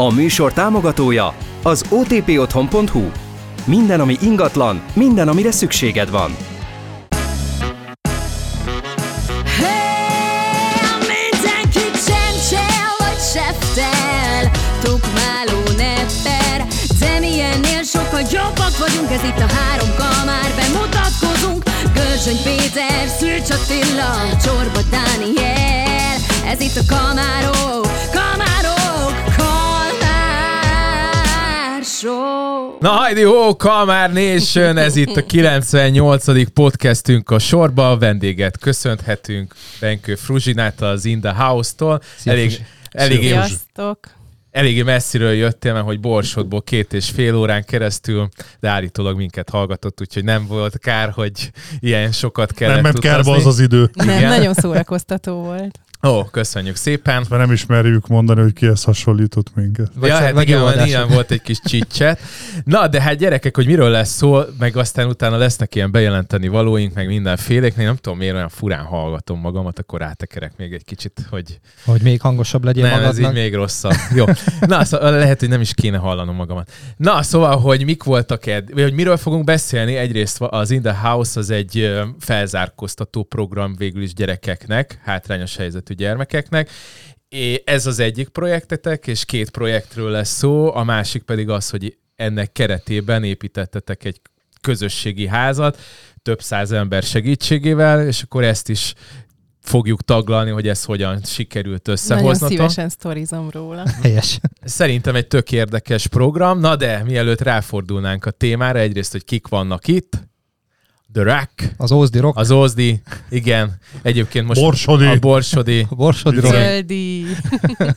A műsor támogatója az otpotthon.hu. Minden, ami ingatlan, minden, amire szükséged van. Vagyunk Ez itt a három kamár Bemutatkozunk Görzsöny Péter, Szűcs Attila Csorba Dániel Ez itt a kamárok Kamárok Na hajdi ho, Kalmár Nation, ez itt a 98. podcastünk a sorba, a vendéget köszönhetünk Benkő Fruzsinát az In the House-tól. Elég, eléggé, Sziasztok! eléggé messziről jöttél, mert hogy Borsodból két és fél órán keresztül, de állítólag minket hallgatott, úgyhogy nem volt kár, hogy ilyen sokat kellett Nem ment kárba az az idő. Nem, Igen. nagyon szórakoztató volt. Ó, köszönjük szépen. Mert nem ismerjük mondani, hogy kihez hasonlított minket. Vagy ja, hát vagy igen, van, ilyen volt egy kis csicset. Na, de hát gyerekek, hogy miről lesz szó, meg aztán utána lesznek ilyen bejelenteni valóink, meg mindenfélék. Én nem tudom, miért olyan furán hallgatom magamat, akkor rátekerek még egy kicsit, hogy Hogy még hangosabb legyél nem, ez magadnak. így még rosszabb. Jó. Na, szóval lehet, hogy nem is kéne hallanom magamat. Na, szóval, hogy mik voltak ed, vagy hogy miről fogunk beszélni. Egyrészt az In the House az egy felzárkóztató program végül is gyerekeknek, hátrányos helyzetű gyermekeknek. É, ez az egyik projektetek, és két projektről lesz szó, a másik pedig az, hogy ennek keretében építettetek egy közösségi házat, több száz ember segítségével, és akkor ezt is fogjuk taglalni, hogy ez hogyan sikerült Nagyon összehoznatok. szívesen sztorizom róla. Helyes. Szerintem egy tök érdekes program, na de mielőtt ráfordulnánk a témára, egyrészt, hogy kik vannak itt, The Rack, Az Ózdi Rock, az Ózdi, igen, egyébként most Borsodi. a Borsodi, a Borsodi Rock, Zöldi.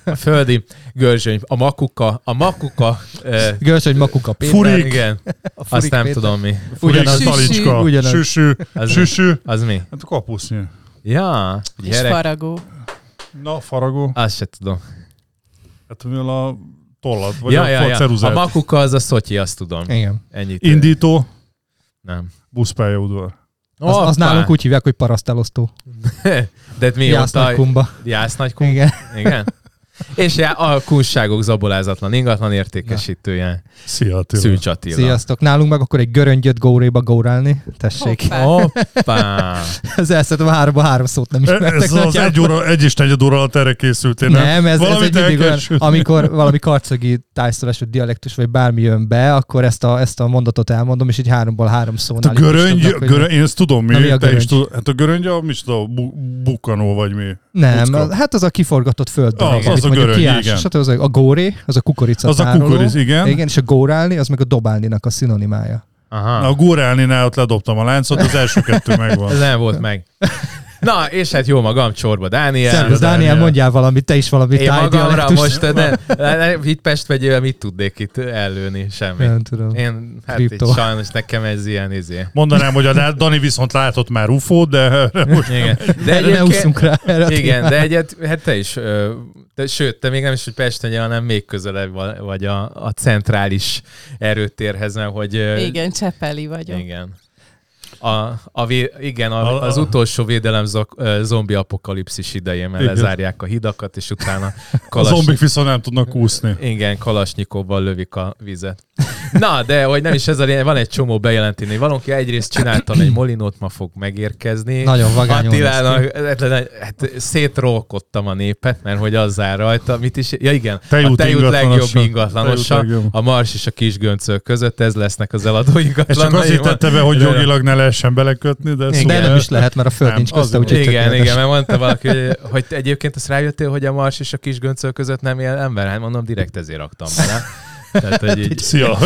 a Földi, Görzsöny, a Makuka, a Makuka, eh, Görsöny Makuka Péter. Furik. igen, a Furik azt nem Péter. tudom mi. Furik Ugyanaz. talicska. Ugyanaz. Süsű. Az, Süsű. az mi? Hát a kapusznyi. Ja, És gyerek, faragó. Na, faragó. azt se tudom. Hát mivel a tollat, vagy Ja, a ja, ja. A. Makuka az a Szotyi, azt tudom. Igen. Ennyit. Indító, Nem. buszpályaudvar. Az, az nálunk úgy hívják, hogy parasztelosztó. De mi Jász ott a... Jász Nagykumba? Igen. Igen. És a kunságok zabolázatlan ingatlan értékesítője. Szia Attila. Szűcs Attila. Sziasztok. Nálunk meg akkor egy göröngyöt góréba górálni. Tessék. Hoppá. Hoppá! Ez elszedem a háromba három szót nem ismertek. Ez az egy, óra, egy és negyed óra alatt erre készültél, nem? Nem, ez, ez egy mindig olyan, amikor valami karcagi vagy dialektus, vagy bármi jön be, akkor ezt a, ezt a mondatot elmondom, és így háromból három Hát szónál. a így göröngy, tudnak, göröngy, én ezt tudom mi, Na, mi a te is göröngy? tudod. Hát a göröngy a, mi tudom, bu, bukkanó vagy mi. Nem, Kucka. hát az a kiforgatott föld. Az, amit az a mondjuk görögy, kiás, igen. stb. Az a, a góré, az a kukorica Az a tároló. kukoric, igen. Igen, és a górálni, az meg a dobálninak a szinonimája. Aha. Na, a górálninál ott ledobtam a láncot, az első kettő megvan. Ez nem volt meg. Na, és hát jó magam, Csorba Dániel. Szervusz, Dániel. Dániel, mondjál valamit, te is valami Én magamra most, de, de itt Pest megyével mit tudnék itt előni? Semmi. Nem tudom. Én, hát Kriptó. itt sajnos nekem ez ilyen izé. Mondanám, hogy a Dani viszont látott már UFO, de most Igen. De Erre ne úszunk rá. Erre a Igen, de egyet, hát te is, ö, de, sőt, te még nem is, hogy Pest megye, hanem még közelebb va- vagy a, a centrális erőtérhez, mert hogy... Igen, Csepeli vagyok. Igen. A, a vé, igen, a, A- az utolsó védelem zok, zombi apokalipszis idején, mert Igen. lezárják a hidakat, és utána a kalasny- zombik viszont nem tudnak úszni. igen, kalasnyikovval lövik a vizet. Na, de hogy nem is ez a lényeg, van egy csomó bejelenteni. Valaki egyrészt csináltam egy molinót, ma fog megérkezni. Nagyon vagányon néz Attilának, hát, szétrolkodtam a népet, mert hogy az áll rajta. Mit is? Ja igen, Tejút a tejút legjobb ingatlanosa. legjobb. a Mars és a Kisgöncök között, ez lesznek az eladó És csak ingatlanai. azért tette be, hogy jogilag ne lehessen belekötni, de Igen. De szóval- nem is lehet, mert a föld Nem, nincs közte, az- úgyhogy Igen, tökéletes. igen, mert mondta valaki, hogy, hogy egyébként azt rájöttél, hogy a Mars és a Kisgöncök között nem él ember? Hát mondom, direkt ezért raktam bele. Tehát, hogy így Szia,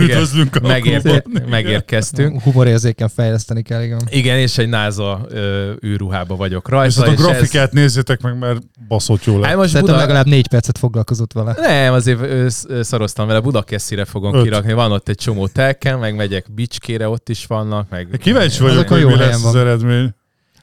üdvözlünk a megér, klubban. megérkeztünk. Humorérzéken fejleszteni kell, igen. Igen, és egy NASA ö, űrruhába vagyok rajta. Viszont a és grafikát nézzétek meg, mert baszott jól Ez, hát lett. most Buda... legalább négy percet foglalkozott vele. Nem, azért ö, sz- ö, szaroztam vele, Budakeszire fogom Öt. kirakni. Van ott egy csomó telken, meg megyek Bicskére, ott is vannak, meg... Kíváncsi vagyok, a hogy jó mi lesz van. az eredmény.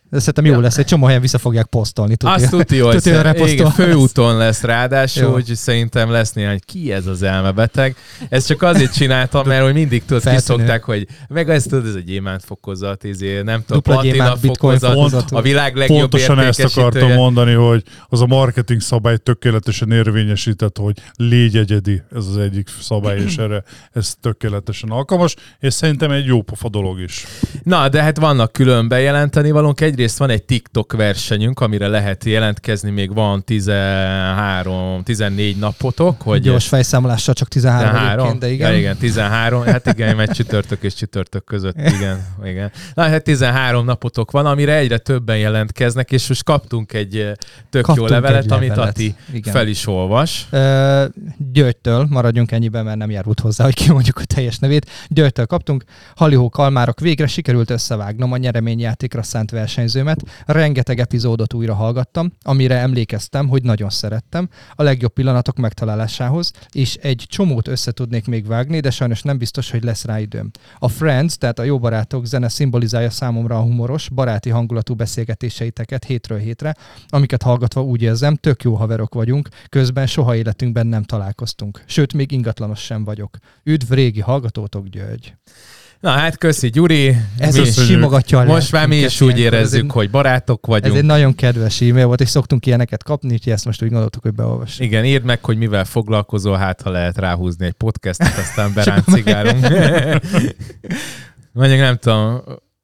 De szerintem jó lesz, egy csomó helyen vissza fogják posztolni. Tudja. Azt tudja, hogy hogy szer- igen, főúton lesz ráadásul, úgyhogy szerintem lesz néhány, ki ez az elmebeteg. Ezt csak azért csináltam, mert hogy mindig tudod, kiszokták, hogy meg ezt tudod, ez egy gyémánt fokozat, izé, nem tudom, Dupla platina fokozat, fokozat. a világ legjobb Pontosan ezt akartam mondani, hogy az a marketing szabály tökéletesen érvényesített, hogy légy egyedi, ez az egyik szabály, és erre ez tökéletesen alkalmas, és szerintem egy jó pofa dolog is. Na, de hát vannak külön bejelenteni valónk. Egyrészt van egy TikTok versenyünk, amire lehet jelentkezni, még van 13, 14 napotok, hogy Gyors fejszámolással csak 13, 13? egyébként, de igen. Ja, igen, 13. Hát igen, mert csütörtök és csütörtök között. Igen, igen. Na, hát 13 napotok van, amire egyre többen jelentkeznek, és most kaptunk egy tök Kaptunk jó levelet, amit levelet. Ati Igen. fel is olvas. Ö, Györgytől, maradjunk ennyiben, mert nem járult hozzá, hogy kimondjuk a teljes nevét. Györgytől kaptunk, Halihó Kalmárok végre sikerült összevágnom a nyereményjátékra szánt versenyzőmet. Rengeteg epizódot újra hallgattam, amire emlékeztem, hogy nagyon szerettem a legjobb pillanatok megtalálásához, és egy csomót össze tudnék még vágni, de sajnos nem biztos, hogy lesz rá időm. A Friends, tehát a jó barátok zene szimbolizálja számomra a humoros, baráti hangulatú beszélgetéseiteket hétről hétre, amiket hallgatva úgy érzem, tök jó haverok vagyunk, közben soha életünkben nem találkoztunk. Sőt, még ingatlanos sem vagyok. Üdv régi hallgatótok, György! Na hát köszi Gyuri. Ez is simogatja a most már mi is úgy érezzük, ez egy, hogy barátok Ez vagyunk. egy nagyon kedves e-mail volt, és szoktunk ilyeneket kapni, úgyhogy ezt most úgy gondoltuk, hogy beolvassuk. Igen, írd meg, hogy mivel foglalkozol, hát ha lehet ráhúzni egy podcastet, aztán beráncigálunk. Mondjuk nem tudom,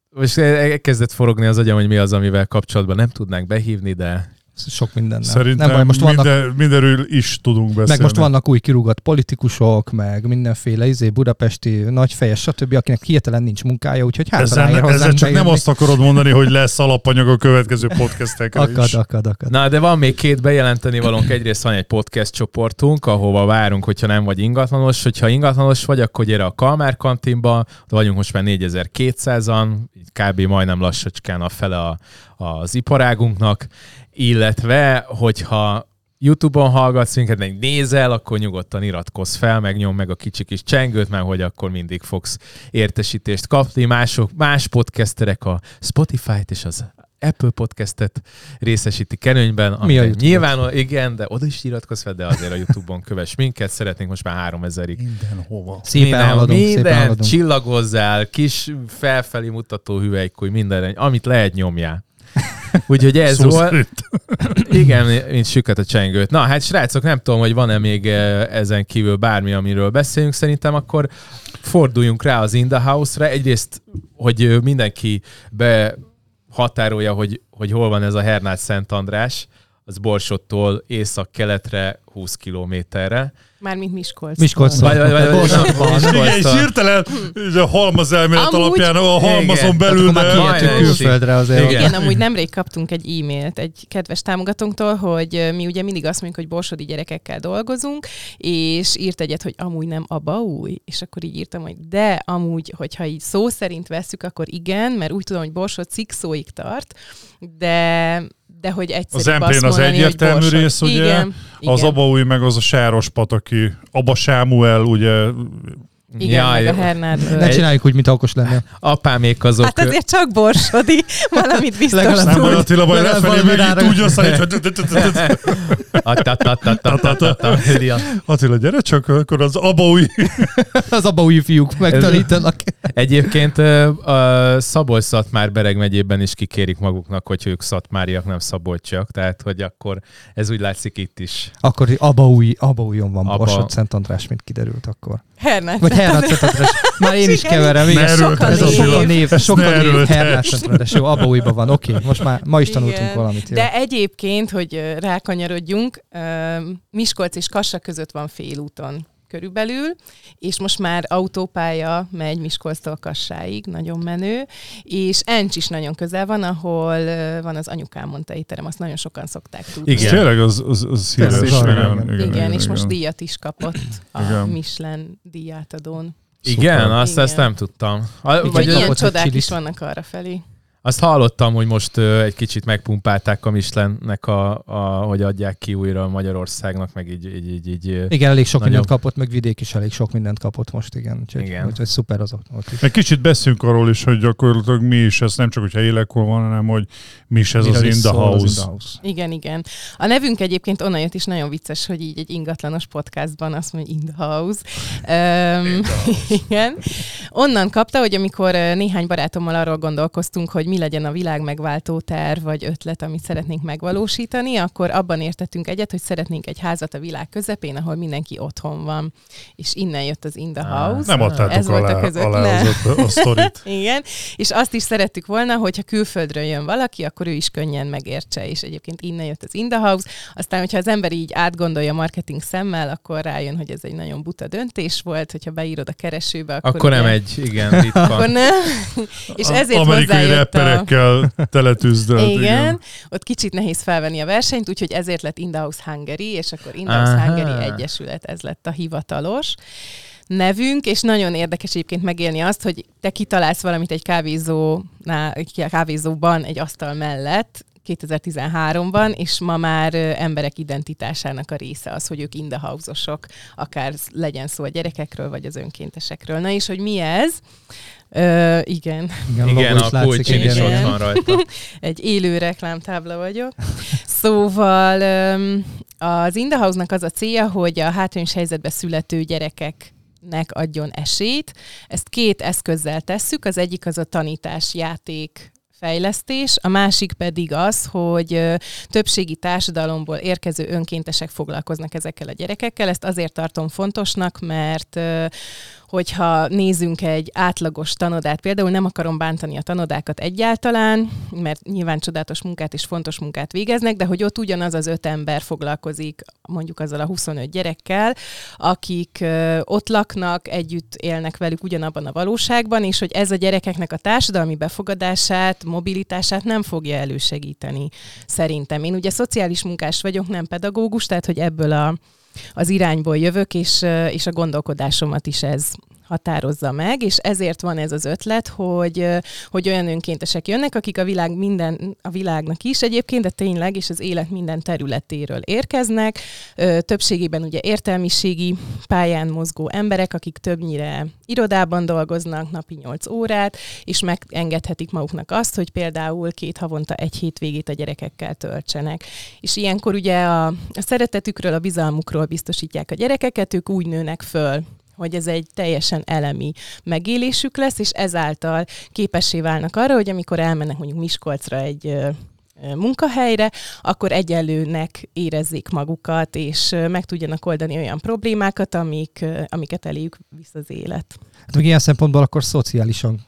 most kezdett forogni az agyam, hogy mi az, amivel kapcsolatban nem tudnánk behívni, de Sok minden. Szerintem nem baj, most vannak, minden, mindenről is tudunk beszélni. meg most vannak új kirúgott politikusok, meg mindenféle izé, budapesti nagyfejes, stb., akinek hirtelen nincs munkája, úgyhogy hát ezzel, ne, ezzel csak nem azt akarod mondani, hogy lesz alapanyag a következő podcastekre Akad, is. akad, akad. Na, de van még két bejelenteni valónk. Egyrészt van egy podcast csoportunk, ahova várunk, hogyha nem vagy ingatlanos. Hogyha ingatlanos vagy, akkor gyere a Kalmár kantinba. Ott vagyunk most már 4200-an, így kb. majdnem lassacskán a fele a, az iparágunknak. Illetve, hogyha YouTube-on hallgatsz minket, meg nézel, akkor nyugodtan iratkozz fel, megnyom meg a kicsi kis csengőt, mert hogy akkor mindig fogsz értesítést kapni. Mások, más podcasterek a Spotify-t és az Apple podcastet részesítik előnyben. Mi a YouTube-ot? Nyilván, igen, de oda is iratkozz fel, de azért a YouTube-on kövess minket. Szeretnénk most már 3000-ig Mindenhova. Szépen minden, haladunk, minden szépen haladunk. csillagozzál, kis felfelé mutató hüvelykúj, minden, amit lehet nyomjál. Úgyhogy ez Szó volt. szerint. Igen, mint süket a csengőt. Na, hát srácok, nem tudom, hogy van-e még eh, ezen kívül bármi, amiről beszélünk. Szerintem akkor forduljunk rá az In the House-ra. Egyrészt, hogy ö, mindenki behatárolja, hogy, hogy hol van ez a Hernát Szent András, az Borsottól észak-keletre 20 kilométerre. Mármint Miskolc. Miskolc Igen, és hirtelen a halmaz elmélet Amúgy- alapján a halmazon Igen. belül, már kijöttünk külföldre azért. Igen. Igen, amúgy nemrég kaptunk egy e-mailt egy kedves támogatónktól, hogy mi ugye mindig azt mondjuk, hogy borsodi gyerekekkel dolgozunk, és írt egyet, hogy amúgy nem a új, és akkor így írtam, hogy de amúgy, hogyha így szó szerint vesszük, akkor igen, mert úgy tudom, hogy borsod szikszóig tart, de de hogy egyszerűbb Az azt az mondani, egyértelmű rész, ugye? Igen, Az igen. Abaúj meg az a Sáros pataki, Aba Sámuel, ugye, Igen, Jaj, meg a Hernád. Ne csináljuk úgy, mint okos lennél. Apámék azok... Hát azért csak borsodi, valamit biztos Legalább nem baj Attila, Legalább lefelé még itt úgy hogy Attila, gyere csak, akkor az Abaúj Az abba új fiúk megtanítanak. Egyébként a Szabolcs-Szatmár Bereg megyében is kikérik maguknak, hogy ők szatmáriak, nem szabolcsiak, tehát hogy akkor ez úgy látszik itt is. Akkor abba új, abba újon van Abba- Borsod Szent András, mint kiderült akkor. Vagy Hernát Szent András. Már én is keverem. Igen. erőltesd, Ez a név. sok a név, Ezt sok ne a név, erőltesd. Hernát Szent András. Jó, abba újban van. Oké, most már ma is tanultunk Igen. valamit. Jó. De egyébként, hogy rákanyarodjunk, Miskolc és Kassa között van félúton körülbelül, és most már autópálya megy Miskolctól Kassáig, nagyon menő, és Encs is nagyon közel van, ahol van az anyukám mondta étterem, azt nagyon sokan szokták tudni. Igen. Tényleg az, az, az híres. Igen, igen, Igen, igen, és most díjat is kapott a Igen. Michelin díjátadón. Igen, Szuper. azt, Igen. ezt nem tudtam. A, Vagy ilyen egy csodák is vannak arra felé. Azt hallottam, hogy most ö, egy kicsit megpumpálták a Michelinnek, a, a, hogy adják ki újra Magyarországnak, meg így, így, így, így Igen, elég sok Nagyon. mindent kapott, meg vidék is elég sok mindent kapott most, igen. Úgyhogy, Igen. úgyhogy szuper az ott, ott is. Egy kicsit beszélünk arról is, hogy gyakorlatilag mi is ez, nem csak hogyha élekor van, hanem hogy mi is ez Miről az In the szól az House. In the House. Igen, igen. A nevünk egyébként onnan jött is nagyon vicces, hogy így egy ingatlanos podcastban azt mondja, in the house. Um, igen. Onnan kapta, hogy amikor néhány barátommal arról gondolkoztunk, hogy mi legyen a világ megváltó terv vagy ötlet, amit szeretnénk megvalósítani, akkor abban értettünk egyet, hogy szeretnénk egy házat a világ közepén, ahol mindenki otthon van. És innen jött az in the house. Nem adtátok Ez volt a alá, között. alá az, a, sztorit. Igen, és azt is szerettük volna, hogyha külföldről jön valaki, akkor ő is könnyen megértse, és egyébként innen jött az In the House. Aztán, hogyha az ember így átgondolja marketing szemmel, akkor rájön, hogy ez egy nagyon buta döntés volt, hogyha beírod a keresőbe, akkor, Akkor nem egy, igen, ritka. Akkor nem. és ezért Amerikai hozzájött a... rapperekkel teletűzdelt. Igen, igen. ott kicsit nehéz felvenni a versenyt, úgyhogy ezért lett In the House Hungary, és akkor In the House Aha. Hungary Egyesület, ez lett a hivatalos nevünk, és nagyon érdekes egyébként megélni azt, hogy te kitalálsz valamit egy kávézónál, kávézóban egy asztal mellett, 2013-ban, és ma már emberek identitásának a része az, hogy ők in the house-osok, akár legyen szó a gyerekekről, vagy az önkéntesekről. Na és hogy mi ez? Ö, igen, Igen, Igen, a látszik, kulcsin is igen, ott van rajta. egy élő reklámtábla vagyok. Szóval az In the House-nak az a célja, hogy a hátrányos helyzetbe születő gyerekeknek adjon esélyt. Ezt két eszközzel tesszük. Az egyik az a tanítás, játék, fejlesztés, a másik pedig az, hogy többségi társadalomból érkező önkéntesek foglalkoznak ezekkel a gyerekekkel. Ezt azért tartom fontosnak, mert hogyha nézünk egy átlagos tanodát, például nem akarom bántani a tanodákat egyáltalán, mert nyilván csodálatos munkát és fontos munkát végeznek, de hogy ott ugyanaz az öt ember foglalkozik mondjuk azzal a 25 gyerekkel, akik ott laknak, együtt élnek velük ugyanabban a valóságban, és hogy ez a gyerekeknek a társadalmi befogadását, mobilitását nem fogja elősegíteni, szerintem. Én ugye szociális munkás vagyok, nem pedagógus, tehát hogy ebből a az irányból jövök, és, és a gondolkodásomat is ez határozza meg, és ezért van ez az ötlet, hogy, hogy olyan önkéntesek jönnek, akik a világ minden, a világnak is egyébként, de tényleg, és az élet minden területéről érkeznek. Többségében ugye értelmiségi pályán mozgó emberek, akik többnyire irodában dolgoznak napi 8 órát, és megengedhetik maguknak azt, hogy például két havonta egy hétvégét a gyerekekkel töltsenek. És ilyenkor ugye a, a szeretetükről, a bizalmukról biztosítják a gyerekeket, ők úgy nőnek föl, hogy ez egy teljesen elemi megélésük lesz, és ezáltal képessé válnak arra, hogy amikor elmennek mondjuk Miskolcra egy munkahelyre, akkor egyenlőnek érezzék magukat, és meg tudjanak oldani olyan problémákat, amik, amiket eléjük visz az élet. Hát meg ilyen szempontból akkor szociálisan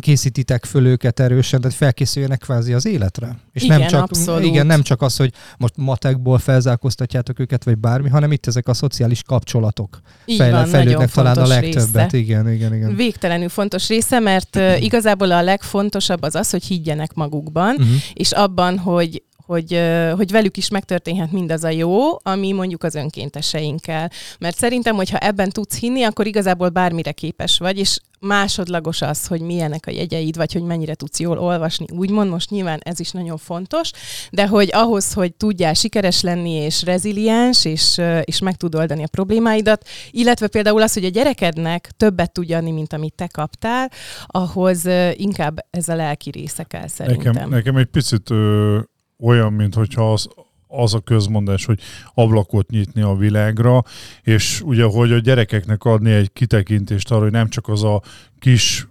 készítitek föl őket erősen, tehát felkészüljenek kvázi az életre. És nem Igen, csak, abszolút. igen, nem csak az, hogy most matekból felzárkóztatjátok őket, vagy bármi, hanem itt ezek a szociális kapcsolatok Így fejle, van, fejlődnek talán a legtöbbet. része. Igen, igen, igen. Végtelenül fontos része, mert ö, igazából a legfontosabb az az, hogy higgyenek magukban, Uh-huh. és abban, hogy hogy, hogy velük is megtörténhet mindaz a jó, ami mondjuk az önkénteseinkkel. Mert szerintem, hogyha ebben tudsz hinni, akkor igazából bármire képes vagy, és másodlagos az, hogy milyenek a jegyeid, vagy hogy mennyire tudsz jól olvasni. Úgymond most nyilván ez is nagyon fontos, de hogy ahhoz, hogy tudjál sikeres lenni, és reziliens, és, és meg tud oldani a problémáidat, illetve például az, hogy a gyerekednek többet tudja adni, mint amit te kaptál, ahhoz inkább ez a lelki része kell szerintem. Nekem, nekem egy picit ö, olyan, mint hogyha az, az a közmondás, hogy ablakot nyitni a világra, és ugye, hogy a gyerekeknek adni egy kitekintést arra, hogy nem csak az a kis,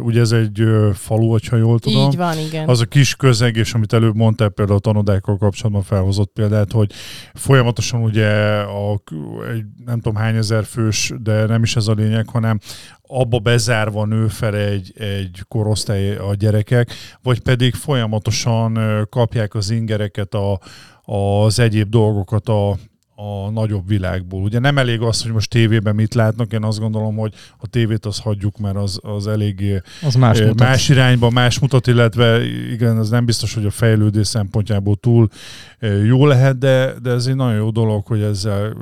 ugye ez egy falu, ha jól tudom, Így van, igen. az a kis közeg, és amit előbb mondtál például a tanodákkal kapcsolatban felhozott példát, hogy folyamatosan ugye a, egy nem tudom hány ezer fős, de nem is ez a lényeg, hanem abba bezárva nő fel egy, egy korosztály a gyerekek, vagy pedig folyamatosan kapják az ingereket, a, az egyéb dolgokat a, a nagyobb világból. Ugye nem elég az, hogy most tévében mit látnak, én azt gondolom, hogy a tévét azt hagyjuk, mert az, az eléggé Az más mutat. más irányba, más mutat, illetve igen, az nem biztos, hogy a fejlődés szempontjából túl jó lehet, de, de ez egy nagyon jó dolog, hogy ezzel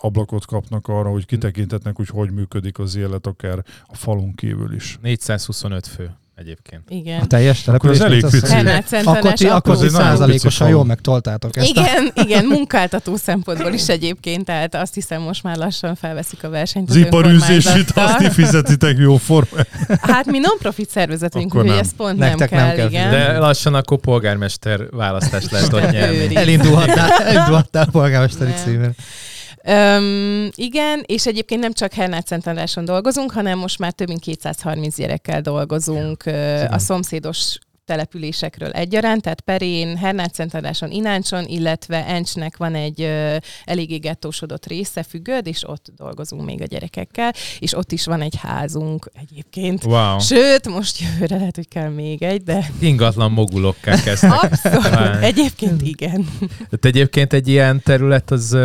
ablakot kapnak arra, hogy kitekintetnek, hogy hogy működik az élet, akár a falun kívül is. 425 fő egyébként. Igen. A teljes Akkor az település. elég össze- Hernát Akkor ti, akkor jól megtoltátok ezt. a- Igen, igen, munkáltató szempontból is egyébként, tehát azt hiszem most már lassan felveszik a versenyt Az iparűzését azt ti fizetitek jó formán. Hát mi non-profit szervezet vagyunk, Akkor úgyhogy nem. ez pont Nektek nem nem kell, kell igen. De lassan akkor polgármester választást lehet ott nyerni. Elindulhattál, elindulhattál polgármesteri Nem. Öm, igen, és egyébként nem csak Hernát Szentandráson dolgozunk, hanem most már több mint 230 gyerekkel dolgozunk ö, a szomszédos településekről egyaránt, tehát Perén, Hernát Szentandráson, Ináncson, illetve Encsnek van egy ö, eléggé gettósodott része, Függöd, és ott dolgozunk még a gyerekekkel, és ott is van egy házunk egyébként. Wow. Sőt, most jövőre lehet, hogy kell még egy, de Ingatlan mogulokká kezdtek. abszolút, egyébként igen. Tehát egyébként egy ilyen terület, az,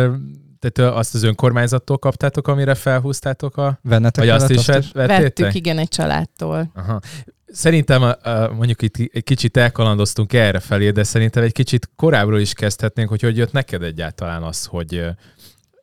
tehát azt az önkormányzattól kaptátok, amire felhúztátok a... Vennetek Vagy azt is vett- vettétek? Vettük, igen, egy családtól. Aha. Szerintem mondjuk itt egy kicsit elkalandoztunk erre felé, de szerintem egy kicsit korábbról is kezdhetnénk, hogy hogy jött neked egyáltalán az, hogy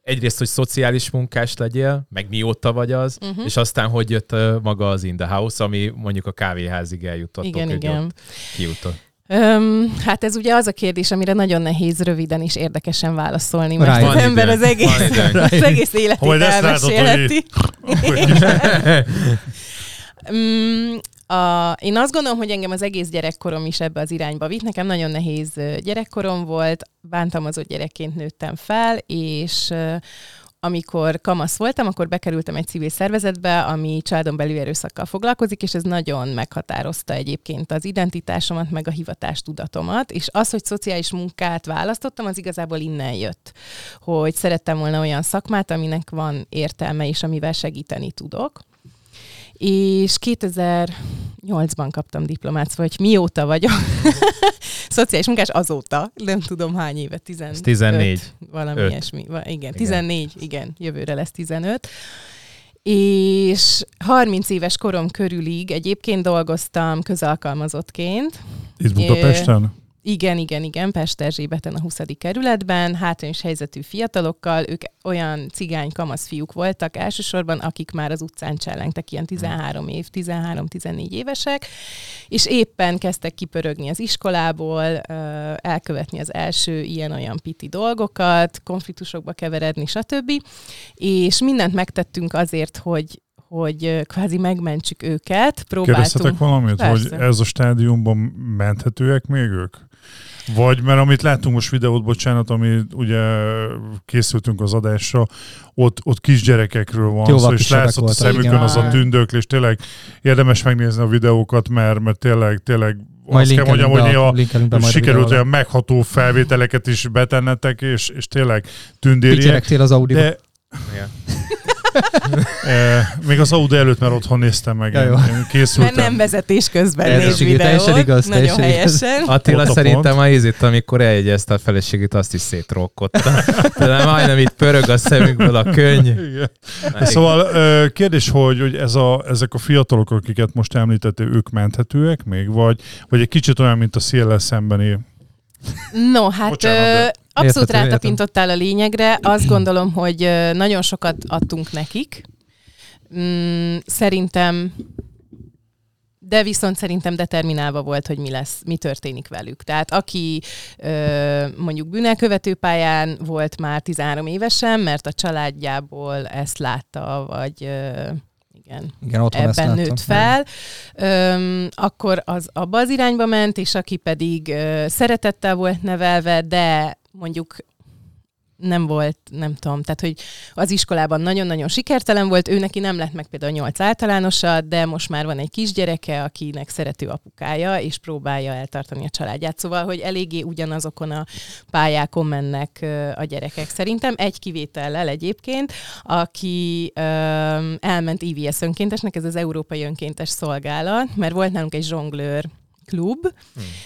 egyrészt, hogy szociális munkás legyél, meg mióta vagy az, uh-huh. és aztán, hogy jött maga az In the House, ami mondjuk a kávéházig eljutottok, Igen, igen. ott kijutott. Öm, hát ez ugye az a kérdés, amire nagyon nehéz röviden és érdekesen válaszolni, mert Rájön. az ember az egész, az egész életét hogy- elmesélheti. A, én azt gondolom, hogy engem az egész gyerekkorom is ebbe az irányba vitt. Nekem nagyon nehéz gyerekkorom volt, bántalmazott gyerekként nőttem fel, és amikor kamasz voltam, akkor bekerültem egy civil szervezetbe, ami családon belül erőszakkal foglalkozik, és ez nagyon meghatározta egyébként az identitásomat, meg a hivatástudatomat, és az, hogy szociális munkát választottam, az igazából innen jött, hogy szerettem volna olyan szakmát, aminek van értelme, és amivel segíteni tudok. És 2008-ban kaptam diplomát, vagy mióta vagyok szociális munkás, azóta, nem tudom hány éve, 15, Ez 14. valami Öt. ilyesmi. Va- Igen, 14, igen, jövőre lesz 15. És 30 éves korom körülig egyébként dolgoztam közalkalmazottként. Itt Budapesten? Igen, igen, igen, Pest Erzsébeten a 20. kerületben, hátrányos helyzetű fiatalokkal, ők olyan cigány kamasz fiúk voltak elsősorban, akik már az utcán csellengtek, ilyen 13 év, 13-14 évesek, és éppen kezdtek kipörögni az iskolából, elkövetni az első ilyen-olyan piti dolgokat, konfliktusokba keveredni, stb. És mindent megtettünk azért, hogy hogy kvázi megmentsük őket, próbáltunk. Kérdeztetek valamit, Persze. hogy ez a stádiumban menthetőek még ők? Vagy, mert amit láttunk most videót, bocsánat, ami ugye készültünk az adásra, ott, ott kisgyerekekről van Jóval szó, és látszott a szemükön igen. az a tündöklés. Tényleg érdemes megnézni a videókat, mert, mert tényleg, tényleg Majd azt kell mondjam, hogy néha sikerült olyan megható felvételeket is betennetek, és, és tényleg tündériek. gyerektél az Audi-ba? De Igen. még az Audi előtt, mert otthon néztem meg, Ja, én, jó. én Mert készültem. nem vezetés közben Teljesen néz videót. teljesen igaz, Nagyon teljesen igaz. helyesen. Attila Ott a szerintem a ízét, amikor eljegyezte a feleségét, azt is szétrokkotta. De majdnem itt pörög a szemünkből a könny. Igen. Szóval kérdés, hogy, hogy ez a, ezek a fiatalok, akiket most említettél, ők menthetőek még, vagy, vagy egy kicsit olyan, mint a széllel szembeni No, hát Bocsánat, de- abszolút Érthető, értem. rátapintottál a lényegre. Azt gondolom, hogy nagyon sokat adtunk nekik. Mm, szerintem de viszont szerintem determinálva volt, hogy mi lesz, mi történik velük. Tehát aki ö, mondjuk bűnelkövető pályán volt már 13 évesen, mert a családjából ezt látta, vagy ö, igen, Igen, otthon ezt ebben láttam. nőtt fel, öm, akkor az abba az irányba ment, és aki pedig ö, szeretettel volt nevelve, de mondjuk nem volt, nem tudom, tehát hogy az iskolában nagyon-nagyon sikertelen volt, ő neki nem lett meg például nyolc általánosat, de most már van egy kisgyereke, akinek szerető apukája, és próbálja eltartani a családját. Szóval, hogy eléggé ugyanazokon a pályákon mennek a gyerekek szerintem, egy kivétellel egyébként, aki elment IVS önkéntesnek, ez az Európai Önkéntes Szolgálat, mert volt nálunk egy zsonglőr, klub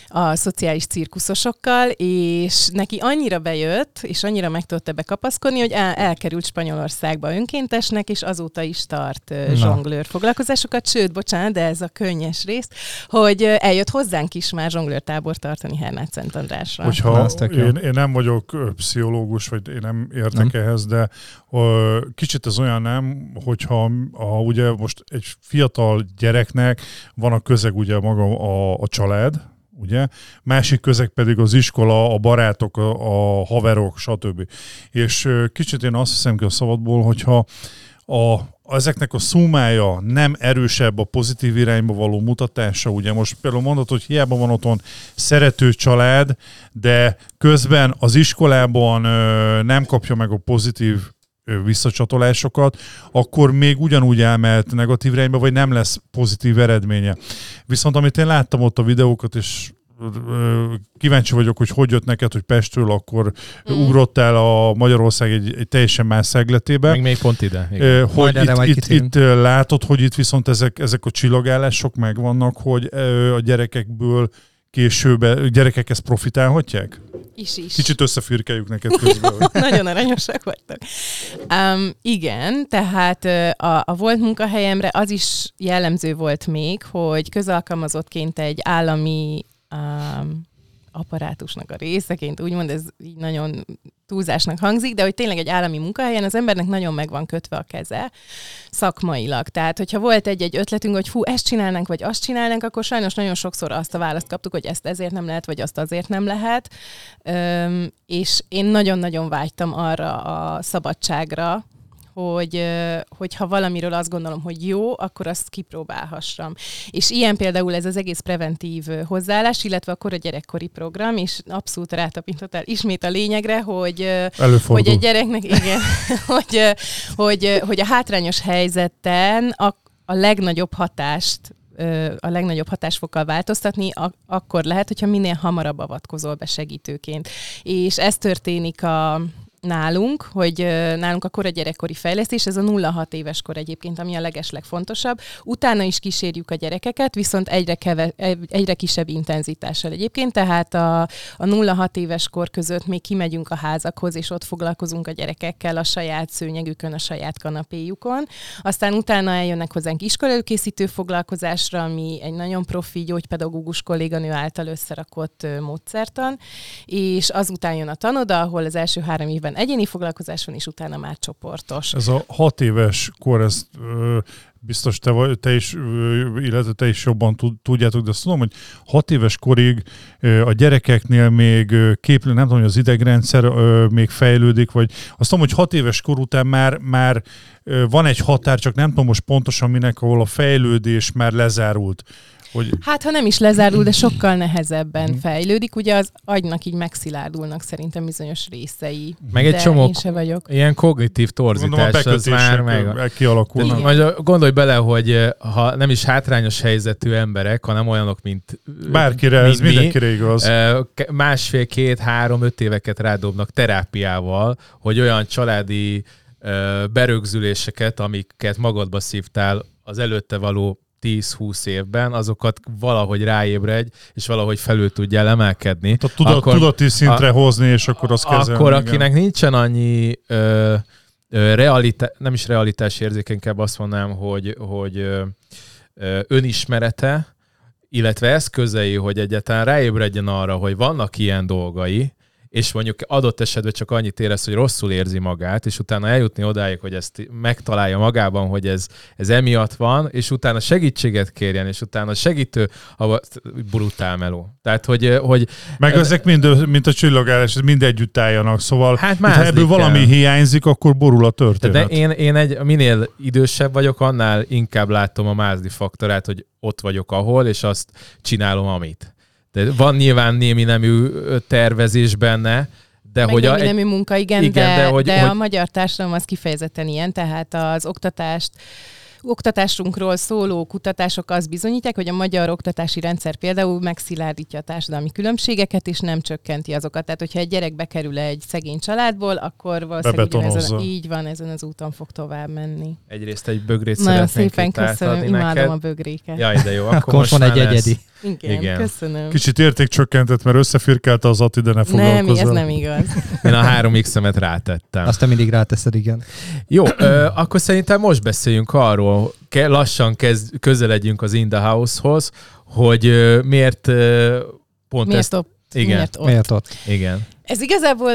a szociális cirkuszosokkal, és neki annyira bejött, és annyira meg tudott ebbe kapaszkodni, hogy el, elkerült Spanyolországba önkéntesnek, és azóta is tart Na. zsonglőr foglalkozásokat, sőt, bocsánat, de ez a könnyes rész, hogy eljött hozzánk is már zsonglőr tábor tartani Hernát Szent Andrásra. Hogyha én, én nem vagyok pszichológus, vagy én nem értek nem. ehhez, de ö, kicsit ez olyan nem, hogyha a, ugye most egy fiatal gyereknek van a közeg ugye maga a, a család, ugye? Másik közeg pedig az iskola, a barátok, a, a haverok, stb. És kicsit én azt hiszem ki a szabadból, hogyha a, ezeknek a szumája nem erősebb a pozitív irányba való mutatása, ugye most például mondod, hogy hiába van otthon szerető család, de közben az iskolában ö, nem kapja meg a pozitív visszacsatolásokat, akkor még ugyanúgy elmehet negatív irányba, vagy nem lesz pozitív eredménye. Viszont amit én láttam ott a videókat, és kíváncsi vagyok, hogy hogy jött neked, hogy Pestről akkor mm. ugrottál a Magyarország egy, egy teljesen más szegletébe. Meg még pont ide. Igen. Hogy Majd itt, itt, itt ö, látod, hogy itt viszont ezek, ezek a csillagállások megvannak, hogy a gyerekekből később gyerekek ezt profitálhatják? is is. Kicsit összefürkeljük neked közben. hogy- Nagyon aranyosak vagytok. Um, igen, tehát a, a volt munkahelyemre az is jellemző volt még, hogy közalkalmazottként egy állami um, apparátusnak a részeként, úgymond ez így nagyon túlzásnak hangzik, de hogy tényleg egy állami munkahelyen az embernek nagyon meg van kötve a keze szakmailag. Tehát, hogyha volt egy-egy ötletünk, hogy fú, ezt csinálnánk, vagy azt csinálnánk, akkor sajnos nagyon sokszor azt a választ kaptuk, hogy ezt ezért nem lehet, vagy azt azért nem lehet. Öm, és én nagyon-nagyon vágytam arra a szabadságra, hogy, ha valamiről azt gondolom, hogy jó, akkor azt kipróbálhassam. És ilyen például ez az egész preventív hozzáállás, illetve akkor a gyerekkori program, és abszolút rátapintottál ismét a lényegre, hogy, Előfordul. hogy egy gyereknek, igen, hogy, hogy, hogy a hátrányos helyzeten a, a legnagyobb hatást a legnagyobb hatásfokkal változtatni, ak- akkor lehet, hogyha minél hamarabb avatkozol be segítőként. És ez történik a nálunk, hogy nálunk a kora gyerekkori fejlesztés, ez a 0-6 éves kor egyébként, ami a legeslegfontosabb. Utána is kísérjük a gyerekeket, viszont egyre, keve, egyre kisebb intenzitással egyébként, tehát a, a 0-6 éves kor között még kimegyünk a házakhoz, és ott foglalkozunk a gyerekekkel a saját szőnyegükön, a saját kanapéjukon. Aztán utána eljönnek hozzánk iskolelőkészítő foglalkozásra, ami egy nagyon profi gyógypedagógus kolléganő által összerakott módszertan, és azután jön a tanoda, ahol az első három évben egyéni foglalkozás van, és utána már csoportos. Ez a hat éves kor, ezt ö, biztos te, vagy, te is, ö, illetve te is jobban tud, tudjátok, de azt tudom, hogy hat éves korig a gyerekeknél még ö, képlő, nem tudom, hogy az idegrendszer még fejlődik, vagy azt tudom, hogy hat éves kor után már, már van egy határ, csak nem tudom most pontosan minek, ahol a fejlődés már lezárult. Hogy Hát, ha nem is lezárul, de sokkal nehezebben fejlődik. Ugye az agynak így megszilárdulnak szerintem bizonyos részei. Meg egy de csomó én se vagyok. ilyen kognitív gondolom a torzítás, az már meg... kialakulnak. Majd gondolj bele, hogy eh, ha nem is hátrányos helyzetű emberek, hanem olyanok, mint eh, Bárkire, mint ez mi, mindenkire igaz. eh, másfél, két, három, öt éveket rádobnak terápiával, hogy olyan családi berögzüléseket, amiket magadba szívtál az előtte való 10-20 évben, azokat valahogy ráébredj, és valahogy felül tudjál emelkedni. A tudat, akkor- tudati szintre hozni, és akkor azt kezelni. Akkor igen. akinek nincsen annyi ö, ö, realitá- nem is realitás érzéke, inkább azt mondanám, hogy, hogy ö, ö, önismerete, illetve eszközei, hogy egyáltalán ráébredjen arra, hogy vannak ilyen dolgai, és mondjuk adott esetben csak annyit érez, hogy rosszul érzi magát, és utána eljutni odáig, hogy ezt megtalálja magában, hogy ez, ez emiatt van, és utána segítséget kérjen, és utána segítő, a brutál meló. Tehát, hogy, hogy Meg ezek mind, mint a csillagállás, ez mind együtt álljanak, szóval hát ha ebből valami kell. hiányzik, akkor borul a történet. de én, én egy, minél idősebb vagyok, annál inkább látom a mázli faktorát, hogy ott vagyok ahol, és azt csinálom, amit. De van nyilván némi nemű tervezés benne, de Meg hogy a, egy, nemű munka, igen, igen, de, de de, hogy- de hogy- a magyar társadalom az kifejezetten ilyen, tehát az oktatást oktatásunkról szóló kutatások azt bizonyítják, hogy a magyar oktatási rendszer például megszilárdítja a társadalmi különbségeket, és nem csökkenti azokat. Tehát, hogyha egy gyerek bekerül egy szegény családból, akkor valószínűleg Bebetonozza. így van, ezen az úton fog tovább menni. egyrészt egy bögrét Nagyon szeretnénk szépen köszönöm, imádom neked. a bögréket. Jaj, de jó. Akkor, Akkor most van egy lesz. egyedi. Igen, Igen. Köszönöm. Kicsit értékcsökkentett, mert összefirkálta az Ati, de ne nem, foglalkozzál. ez nem igaz. Én a 3x-emet rátettem. Azt te mindig ráteszed, igen. Jó, ö, akkor szerintem most beszéljünk arról, ke- lassan kezd, közeledjünk az In the House-hoz, hogy ö, miért ö, pont Miért ezt... ott? Igen, Miért ott? Miért ott? igen. Ez igazából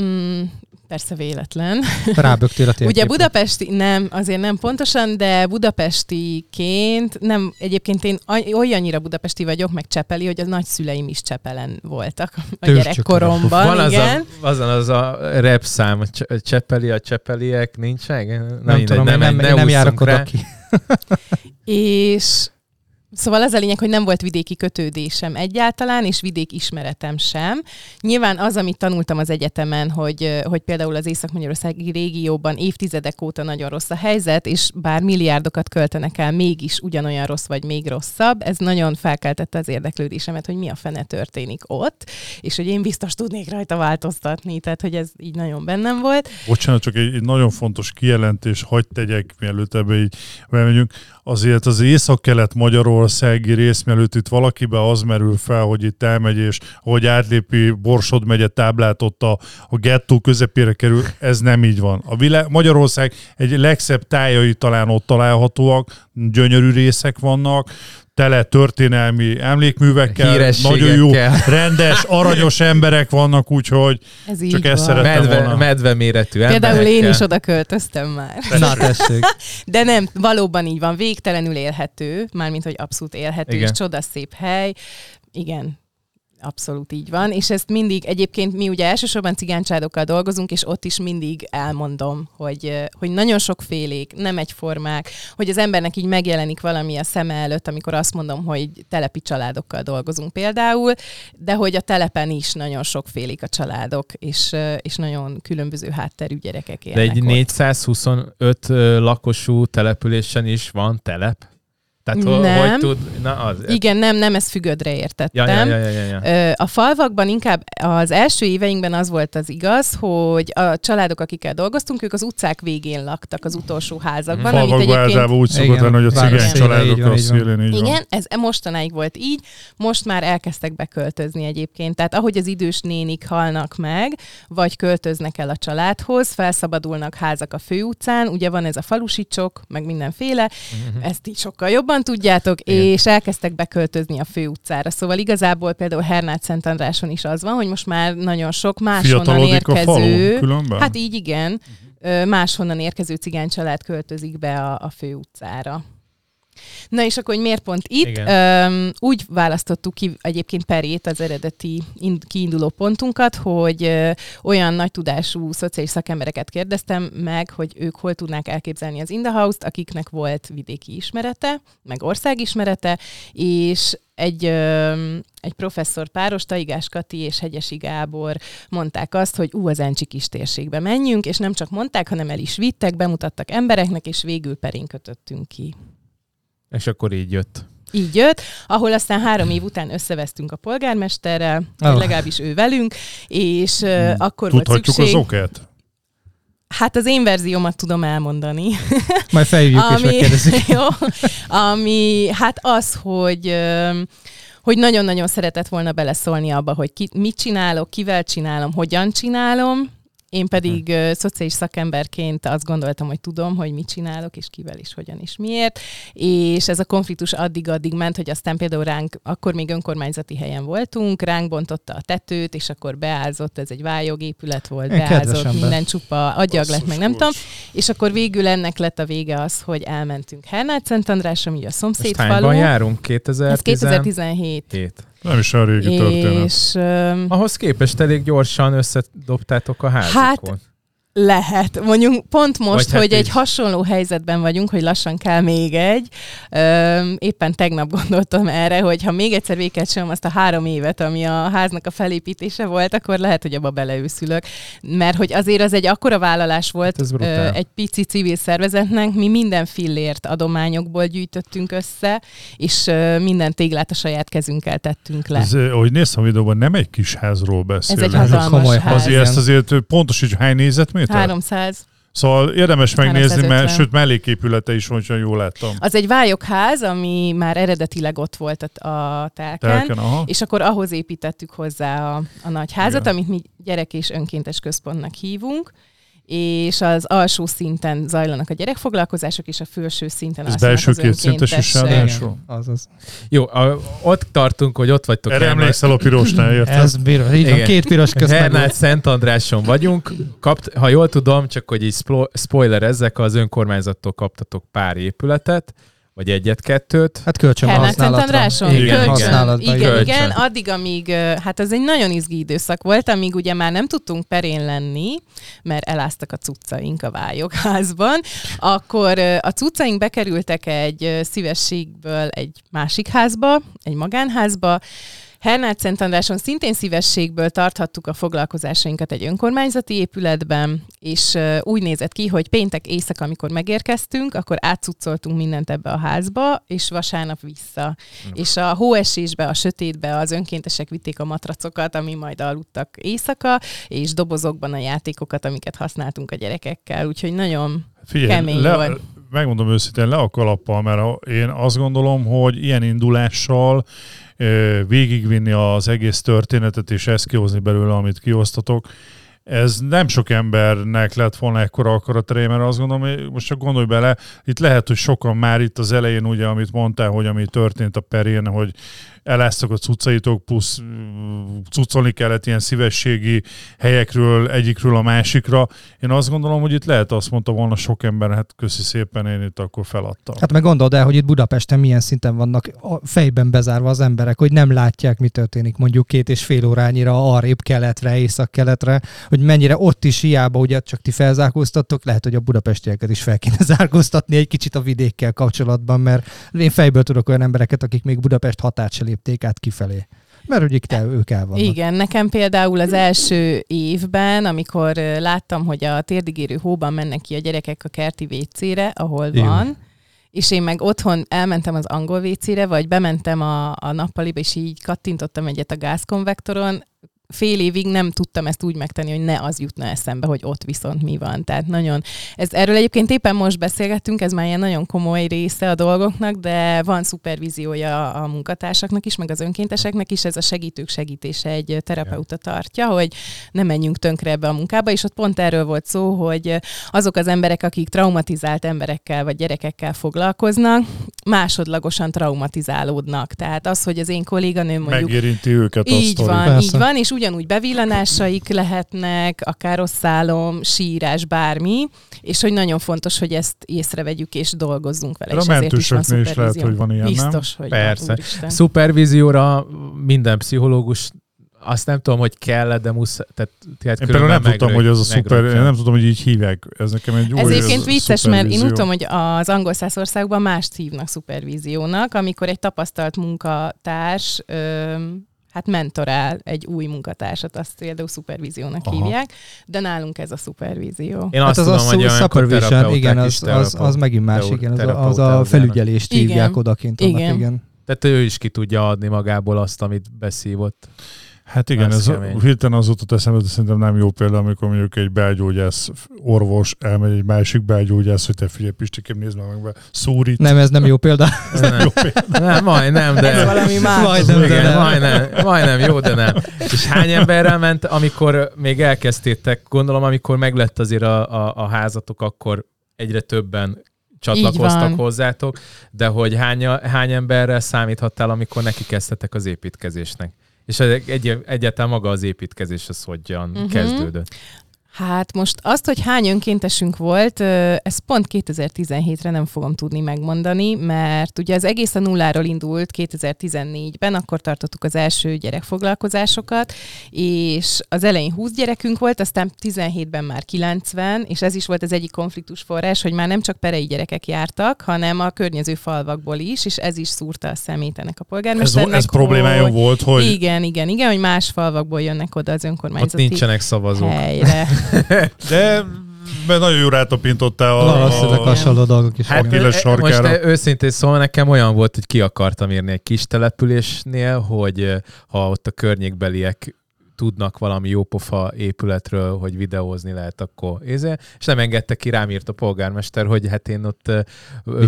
mm, persze véletlen. Rábögtél a térképre. Ugye budapesti, nem, azért nem pontosan, de budapestiként, nem, egyébként én olyannyira budapesti vagyok, meg Csepeli, hogy a nagyszüleim is Csepelen voltak a Tőzsgyökeres. gyerekkoromban, Van az igen. a, azon az a rap szám, a Cs- Csepeli, a Csepeliek, nincs meg? Nem mindegy, tudom, nem, nem, nem ússzunk járok oda ki. És Szóval az a lényeg, hogy nem volt vidéki kötődésem egyáltalán, és vidék ismeretem sem. Nyilván az, amit tanultam az egyetemen, hogy, hogy például az Észak-Magyarországi régióban évtizedek óta nagyon rossz a helyzet, és bár milliárdokat költenek el, mégis ugyanolyan rossz vagy még rosszabb, ez nagyon felkeltette az érdeklődésemet, hogy mi a fene történik ott, és hogy én biztos tudnék rajta változtatni, tehát hogy ez így nagyon bennem volt. Bocsánat, csak egy, egy nagyon fontos kijelentés, hagyd tegyek, mielőtt ebbe így bemegyünk. Azért az észak-kelet magyarországi rész, mielőtt itt valakibe az merül fel, hogy itt elmegy, és hogy átlépi Borsod megye táblát ott a, a gettó közepére kerül, ez nem így van. A világ, Magyarország egy legszebb tájai talán ott találhatóak, gyönyörű részek vannak, tele történelmi emlékművekkel, nagyon jó, rendes, aranyos emberek vannak, úgyhogy Ez így Csak ezt van. szeretem Medve, volna. medve méretű Például én emberekkel. is oda költöztem már. Na tessék. De nem, valóban így van, végtelenül élhető, mármint, hogy abszolút élhető, Igen. és csodaszép hely. Igen, abszolút így van, és ezt mindig, egyébként mi ugye elsősorban cigánycsádokkal dolgozunk, és ott is mindig elmondom, hogy, hogy nagyon sokfélék, nem egyformák, hogy az embernek így megjelenik valami a szeme előtt, amikor azt mondom, hogy telepi családokkal dolgozunk például, de hogy a telepen is nagyon sokfélék a családok, és, és nagyon különböző hátterű gyerekek De élnek egy ott. 425 ö, lakosú településen is van telep? Tehát ho- Nem. hogy tud... Na, az, Igen, nem, nem, ezt fügödre értettem. Ja, ja, ja, ja, ja, A falvakban inkább az első éveinkben az volt az igaz, hogy a családok, akikkel dolgoztunk, ők az utcák végén laktak, az utolsó házakban, amit Falvakban egyébként általában úgy szokott lenni, hogy a cigány szélén, családok így van, a így van. szélén, így van. Igen, ez mostanáig volt így, most már elkezdtek beköltözni egyébként. Tehát ahogy az idős nénik halnak meg, vagy költöznek el a családhoz, felszabadulnak házak a főutcán, ugye van ez a falusicsok, meg mindenféle, ezt így sokkal jobban tudjátok, Igen. és elkezdtek beköltözni a főutcára. Szóval igazából például Hernát Szentandráson is az van, hogy most már nagyon sok máshonnan falu érkező... különben? Hát így igen. Ö, Máshonnan érkező cigány család költözik be a, a főutcára. Na és akkor, hogy miért pont itt? Igen. Öm, úgy választottuk ki egyébként Perét, az eredeti in- kiinduló pontunkat, hogy ö, olyan nagy tudású szociális szakembereket kérdeztem meg, hogy ők hol tudnák elképzelni az Indahouse-t, akiknek volt vidéki ismerete, meg országismerete, és egy, öm, egy professzor páros, Taigás Kati és Hegyesi Gábor mondták azt, hogy ú, az Encsi kis térségbe menjünk, és nem csak mondták, hanem el is vittek, bemutattak embereknek, és végül perén kötöttünk ki. És akkor így jött. Így jött, ahol aztán három év után összevesztünk a polgármesterrel, vagy legalábbis ő velünk, és uh, akkor volt Tudhatjuk szükség... az okát? Hát az én verziómat tudom elmondani. Majd felhívjuk és megkérdezzük. jó, ami hát az, hogy hogy nagyon-nagyon szeretett volna beleszólni abba, hogy ki, mit csinálok, kivel csinálom, hogyan csinálom, én pedig ö, szociális szakemberként azt gondoltam, hogy tudom, hogy mit csinálok, és kivel is, hogyan is, miért. És ez a konfliktus addig-addig ment, hogy aztán például ránk, akkor még önkormányzati helyen voltunk, ránk bontotta a tetőt, és akkor beázott, ez egy vályogépület volt, Kedves beázott, minden csupa agyag lett, meg nem tudom. És akkor végül ennek lett a vége az, hogy elmentünk Hernát Szent András, ami a szomszéd falu. járunk? Ez 2017? 2017. Nem is olyan régi történet. És Ahhoz képest elég gyorsan összedobtátok a házikot. Hát, lehet. Mondjuk pont most, Vagy hát hogy egy így. hasonló helyzetben vagyunk, hogy lassan kell még egy. Öm, éppen tegnap gondoltam erre, hogy ha még egyszer csinálnom azt a három évet, ami a háznak a felépítése volt, akkor lehet, hogy abba beleőszülök. Mert hogy azért az egy akkora vállalás volt Hát ö, egy pici civil szervezetnek, mi minden fillért adományokból gyűjtöttünk össze, és ö, minden téglát a saját kezünkkel tettünk le. Ez, ahogy néztem a videóban, nem egy kis házról Ez beszélünk. egy Ez egy hatalmas ház. Azért ezt azért pontos, hogy hány négyzetméter? 300. Szóval érdemes megnézni, mert 350. sőt melléképülete is van, hogyha jól láttam. Az egy vályokház, ami már eredetileg ott volt a, a telken, Telken, aha. és akkor ahhoz építettük hozzá a, a nagy házat, Igen. amit mi gyerek és önkéntes központnak hívunk, és az alsó szinten zajlanak a gyerekfoglalkozások, és a felső szinten Ez alszanak belső az kétszintes is ráadásul. Azaz. Jó, a, ott tartunk, hogy ott vagytok. Erre emlékszel a pirosnál, érted? Ez piros, így van, Igen. két piros közben. Hernát Szent Andráson vagyunk. Kapt, ha jól tudom, csak hogy így spoiler ezek, az önkormányzattól kaptatok pár épületet, vagy egyet-kettőt. Hát kölcsön használatra. Andráson? Igen, Kölcsön. Igen, Kölcsön. igen, addig, amíg, hát az egy nagyon izgi időszak volt, amíg ugye már nem tudtunk perén lenni, mert eláztak a cuccaink a vályogházban, akkor a cuccaink bekerültek egy szívességből egy másik házba, egy magánházba, Hernát Szent Andráson szintén szívességből tarthattuk a foglalkozásainkat egy önkormányzati épületben, és úgy nézett ki, hogy péntek éjszaka, amikor megérkeztünk, akkor átcuccoltunk mindent ebbe a házba, és vasárnap vissza. És a hóesésbe, a sötétbe az önkéntesek vitték a matracokat, ami majd aludtak éjszaka, és dobozokban a játékokat, amiket használtunk a gyerekekkel, úgyhogy nagyon Figyelj, Kemény le, volt. Megmondom őszintén, le a kalappal, mert én azt gondolom, hogy ilyen indulással végigvinni az egész történetet, és ezt kihozni belőle, amit kiosztatok, ez nem sok embernek lett volna ekkora akaratereje, mert azt gondolom, hogy most csak gondolj bele, itt lehet, hogy sokan már itt az elején, ugye, amit mondtál, hogy ami történt a perén, hogy eláztak a cuccaitok, plusz mm, cuccolni kellett ilyen szívességi helyekről egyikről a másikra. Én azt gondolom, hogy itt lehet azt mondta volna sok ember, hát köszi szépen, én itt akkor feladtam. Hát meg gondold el, hogy itt Budapesten milyen szinten vannak a fejben bezárva az emberek, hogy nem látják, mi történik mondjuk két és fél órányira arrébb keletre, észak-keletre, hogy mennyire ott is hiába, ugye csak ti felzárkóztattok, lehet, hogy a budapestieket is fel kéne zárkóztatni egy kicsit a vidékkel kapcsolatban, mert én fejből tudok olyan embereket, akik még Budapest határt se lépték át kifelé. Mert ugye te, ők el vannak. Igen, nekem például az első évben, amikor láttam, hogy a térdigérő hóban mennek ki a gyerekek a kerti vécére, ahol Igen. van, és én meg otthon elmentem az angol vécére, vagy bementem a, a nappaliba, és így kattintottam egyet a gázkonvektoron, fél évig nem tudtam ezt úgy megtenni, hogy ne az jutna eszembe, hogy ott viszont mi van. Tehát nagyon, ez, erről egyébként éppen most beszélgettünk, ez már ilyen nagyon komoly része a dolgoknak, de van szupervíziója a munkatársaknak is, meg az önkénteseknek is, ez a segítők segítése egy terapeuta tartja, hogy ne menjünk tönkre ebbe a munkába, és ott pont erről volt szó, hogy azok az emberek, akik traumatizált emberekkel vagy gyerekekkel foglalkoznak, másodlagosan traumatizálódnak. Tehát az, hogy az én kolléganőm mondjuk Megérinti őket a így sztori. van, Persze. így van, és ugyanúgy bevillanásaik lehetnek, akár rossz álom, sírás, bármi, és hogy nagyon fontos, hogy ezt észrevegyük és dolgozzunk vele. A ezért is mentősöknél is lehet, hogy van ilyen, nem? Biztos, hogy Persze. Van. Szupervízióra minden pszichológus azt nem tudom, hogy kell, de musz, tehát, tehát Én például nem tudtam, hogy ez a szuper, én nem tudom, hogy így hívják. Ez nekem egy új Ez egyébként vicces, mert én úgy tudom, hogy az angol száz országban mást hívnak szupervíziónak, amikor egy tapasztalt munkatárs ö, hát mentorál egy új munkatársat, azt például szupervíziónak Aha. hívják, de nálunk ez a szupervízió. Én Hát azt az tudom, a hogy supervision, igen, az, az, az megint más, igen, az, a- az a felügyelést Igen. hívják odakint. Annak, Igen. igen. Tehát ő is ki tudja adni magából azt, amit beszívott. Hát igen, Ez ez hirtelen az jutott eszembe, de szerintem nem jó példa, amikor mondjuk egy belgyógyász orvos elmegy egy másik belgyógyász, hogy te figyelj, Pistikém, nézd meg be, szúrít. Nem, ez nem jó példa. Ez nem, nem, majdnem, de... Ez valami más. Majdnem, de Igen, nem. majdnem, majdnem, jó, de nem. És hány emberrel ment, amikor még elkezdtétek, gondolom, amikor meglett azért a, a, a házatok, akkor egyre többen csatlakoztak hozzátok, de hogy hány, hány emberrel számíthattál, amikor neki kezdtetek az építkezésnek? És egy, egyáltalán maga az építkezés az hogyan uh-huh. kezdődött? Hát most azt, hogy hány önkéntesünk volt, ezt pont 2017-re nem fogom tudni megmondani, mert ugye az egész a nulláról indult 2014-ben, akkor tartottuk az első gyerekfoglalkozásokat, és az elején 20 gyerekünk volt, aztán 17-ben már 90, és ez is volt az egyik konfliktus forrás, hogy már nem csak perei gyerekek jártak, hanem a környező falvakból is, és ez is szúrta a szemét ennek a ez, polgármesternek. ez problémája hogy... volt, hogy Igen, igen, igen, hogy más falvakból jönnek oda az Ott önkormányzati nincsenek szavazók. helyre. de mert nagyon jó rátapintottál a, Valószínűleg ezek a, hasonló dolgok is. Hát ö- most sarkára. ö- őszintén szóval nekem olyan volt, hogy ki akartam érni egy kis településnél, hogy ha ott a környékbeliek tudnak valami jópofa épületről, hogy videózni lehet, akkor éze, és nem engedte ki, rám írt a polgármester, hogy hát én ott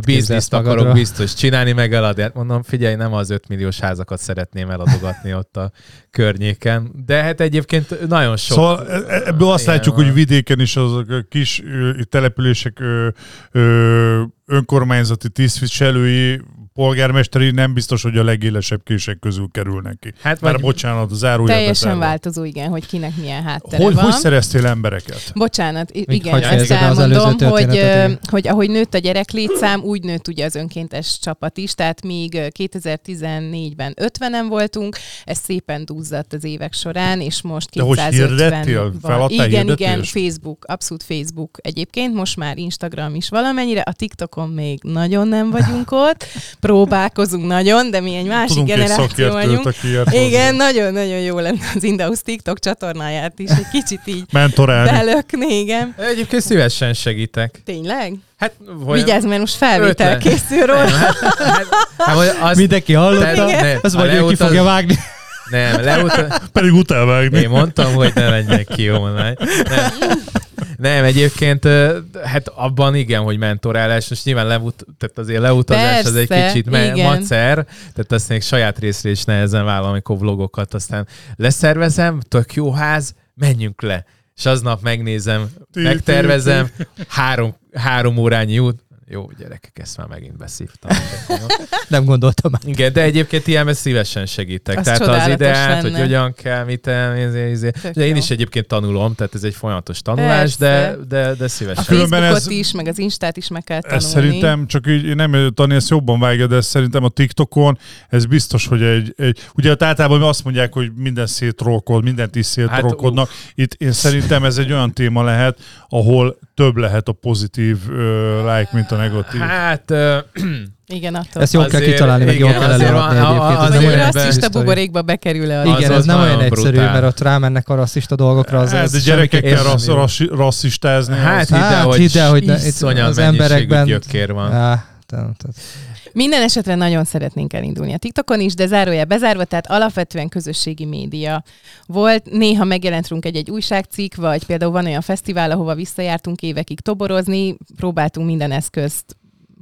bizniszt akarok magadról? biztos csinálni, meg eladni. Hát mondom, figyelj, nem az 5 milliós házakat szeretném eladogatni ott a környéken. De hát egyébként nagyon sok. Szóval e- e- ebből azt látjuk, van. hogy vidéken is azok a kis települések ö, ö, önkormányzati tisztviselői, polgármesteri nem biztos, hogy a legélesebb kések közül kerülnek ki. Hát Már bocsánat, zárójelbe Teljesen változó, igen, hogy kinek milyen háttere Hogy, van. hogy szereztél embereket? Bocsánat, Még igen, ezt elmondom, hogy, hogy ahogy nőtt a gyereklétszám, úgy nőtt ugye az önkéntes csapat is, tehát míg ö, 2014-ben 50-en voltunk, ez szépen duzzadt az évek során, és most De hogy 250 hirdettél? van. Feladtál Igen, igen? Facebook, abszolút Facebook egyébként, most már Instagram is valamennyire, a TikTokon még nagyon nem vagyunk ott, próbálkozunk nagyon, de mi egy másik Tudunk generáció vagyunk. Igen, nagyon-nagyon jó lenne az Indaus TikTok csatornáját is egy kicsit így Mentorálni. belökni, igen. Egyébként szívesen segítek. Tényleg? Hát, Vigyázz, mert most felvétel Ötlet. készül róla. Hát, hát, hát, vagy az, Mindenki hallotta, az vagy ő ki fogja vágni. Nem, leutaz, Pedig utálvágni. Én mondtam, hogy ne menjek ki online. Nem. Nem, egyébként hát abban igen, hogy mentorálás, most nyilván leut, tehát azért leutazás az egy Persze, kicsit me- igen. macer, tehát azt még saját részre is nehezen vállalom, amikor vlogokat, aztán leszervezem, tök jó ház, menjünk le. És aznap megnézem, megtervezem, három, három órányi út, jó gyerekek, ezt már megint beszívtam. Nem gondoltam már. Igen, de egyébként ilyenben szívesen segítek. Az tehát az ideát, hogy lenne. hogyan kell, mit el, izé, izé. De én is egyébként tanulom, tehát ez egy folyamatos tanulás, de, Persze. de, de A szívesen. Különben Facebookot ez- is, meg az Instát is meg kell tanulni. Ez szerintem, csak így nem Tani, ezt jobban vágja, de szerintem a TikTokon, ez biztos, hogy egy, egy ugye általában azt mondják, hogy minden szétrolkod, mindent is szétrolkodnak. Itt én szerintem ez egy olyan téma lehet, ahol több lehet a pozitív uh, like, mint a negatív. Hát, ö, Igen, attól. Ezt jól kell kitalálni, meg jól kell előadni egyébként. Az, hogy olyan ebben- rasszista egyszerű. buborékba bekerül-e az Igen, az ez nem olyan egyszerű, brutál. mert ott rámennek a rasszista dolgokra, az, Hát, az de gyerekekkel rassz, rassz, rasszistázni. hát az- hidd el, Hát, hogy, hidd el, hogy ne- itt iszonyat az emberekben- gyökér van. Á, tehát- Minden esetre nagyon szeretnénk elindulni a TikTokon is, de zárójel bezárva, tehát alapvetően közösségi média. Volt, néha megjelent runk egy-egy újságcikk, vagy például van olyan fesztivál, ahova visszajártunk évekig toborozni, próbáltunk minden eszközt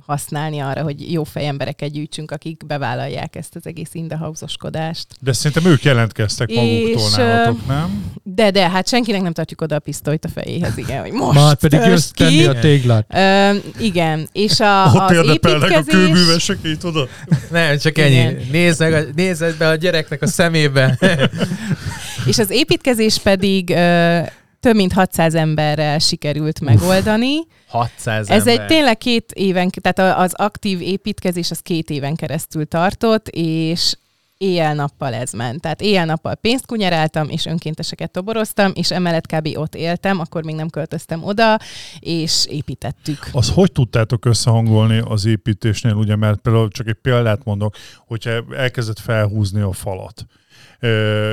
használni arra, hogy jó fejembereket gyűjtsünk, akik bevállalják ezt az egész indahausoskodást. De szerintem ők jelentkeztek És, maguktól nálatok, nem? De, de, hát senkinek nem tartjuk oda a pisztolyt a fejéhez, igen, hogy most Már pedig jössz tenni a téglát. Ö, igen, és a, Ott az érdepelnek a építkezés... kőművesek, így tudod? Nem, csak Igen. ennyi. Nézd, meg, a- nézd be a gyereknek a szemébe. És az építkezés pedig ö, több mint 600 emberrel sikerült megoldani. 600 Ez ember. egy tényleg két éven, tehát az aktív építkezés az két éven keresztül tartott, és éjjel-nappal ez ment. Tehát éjjel-nappal pénzt kunyeráltam, és önkénteseket toboroztam, és emellett kb. ott éltem, akkor még nem költöztem oda, és építettük. Az hogy tudtátok összehangolni az építésnél, ugye, mert például csak egy példát mondok, hogyha elkezdett felhúzni a falat,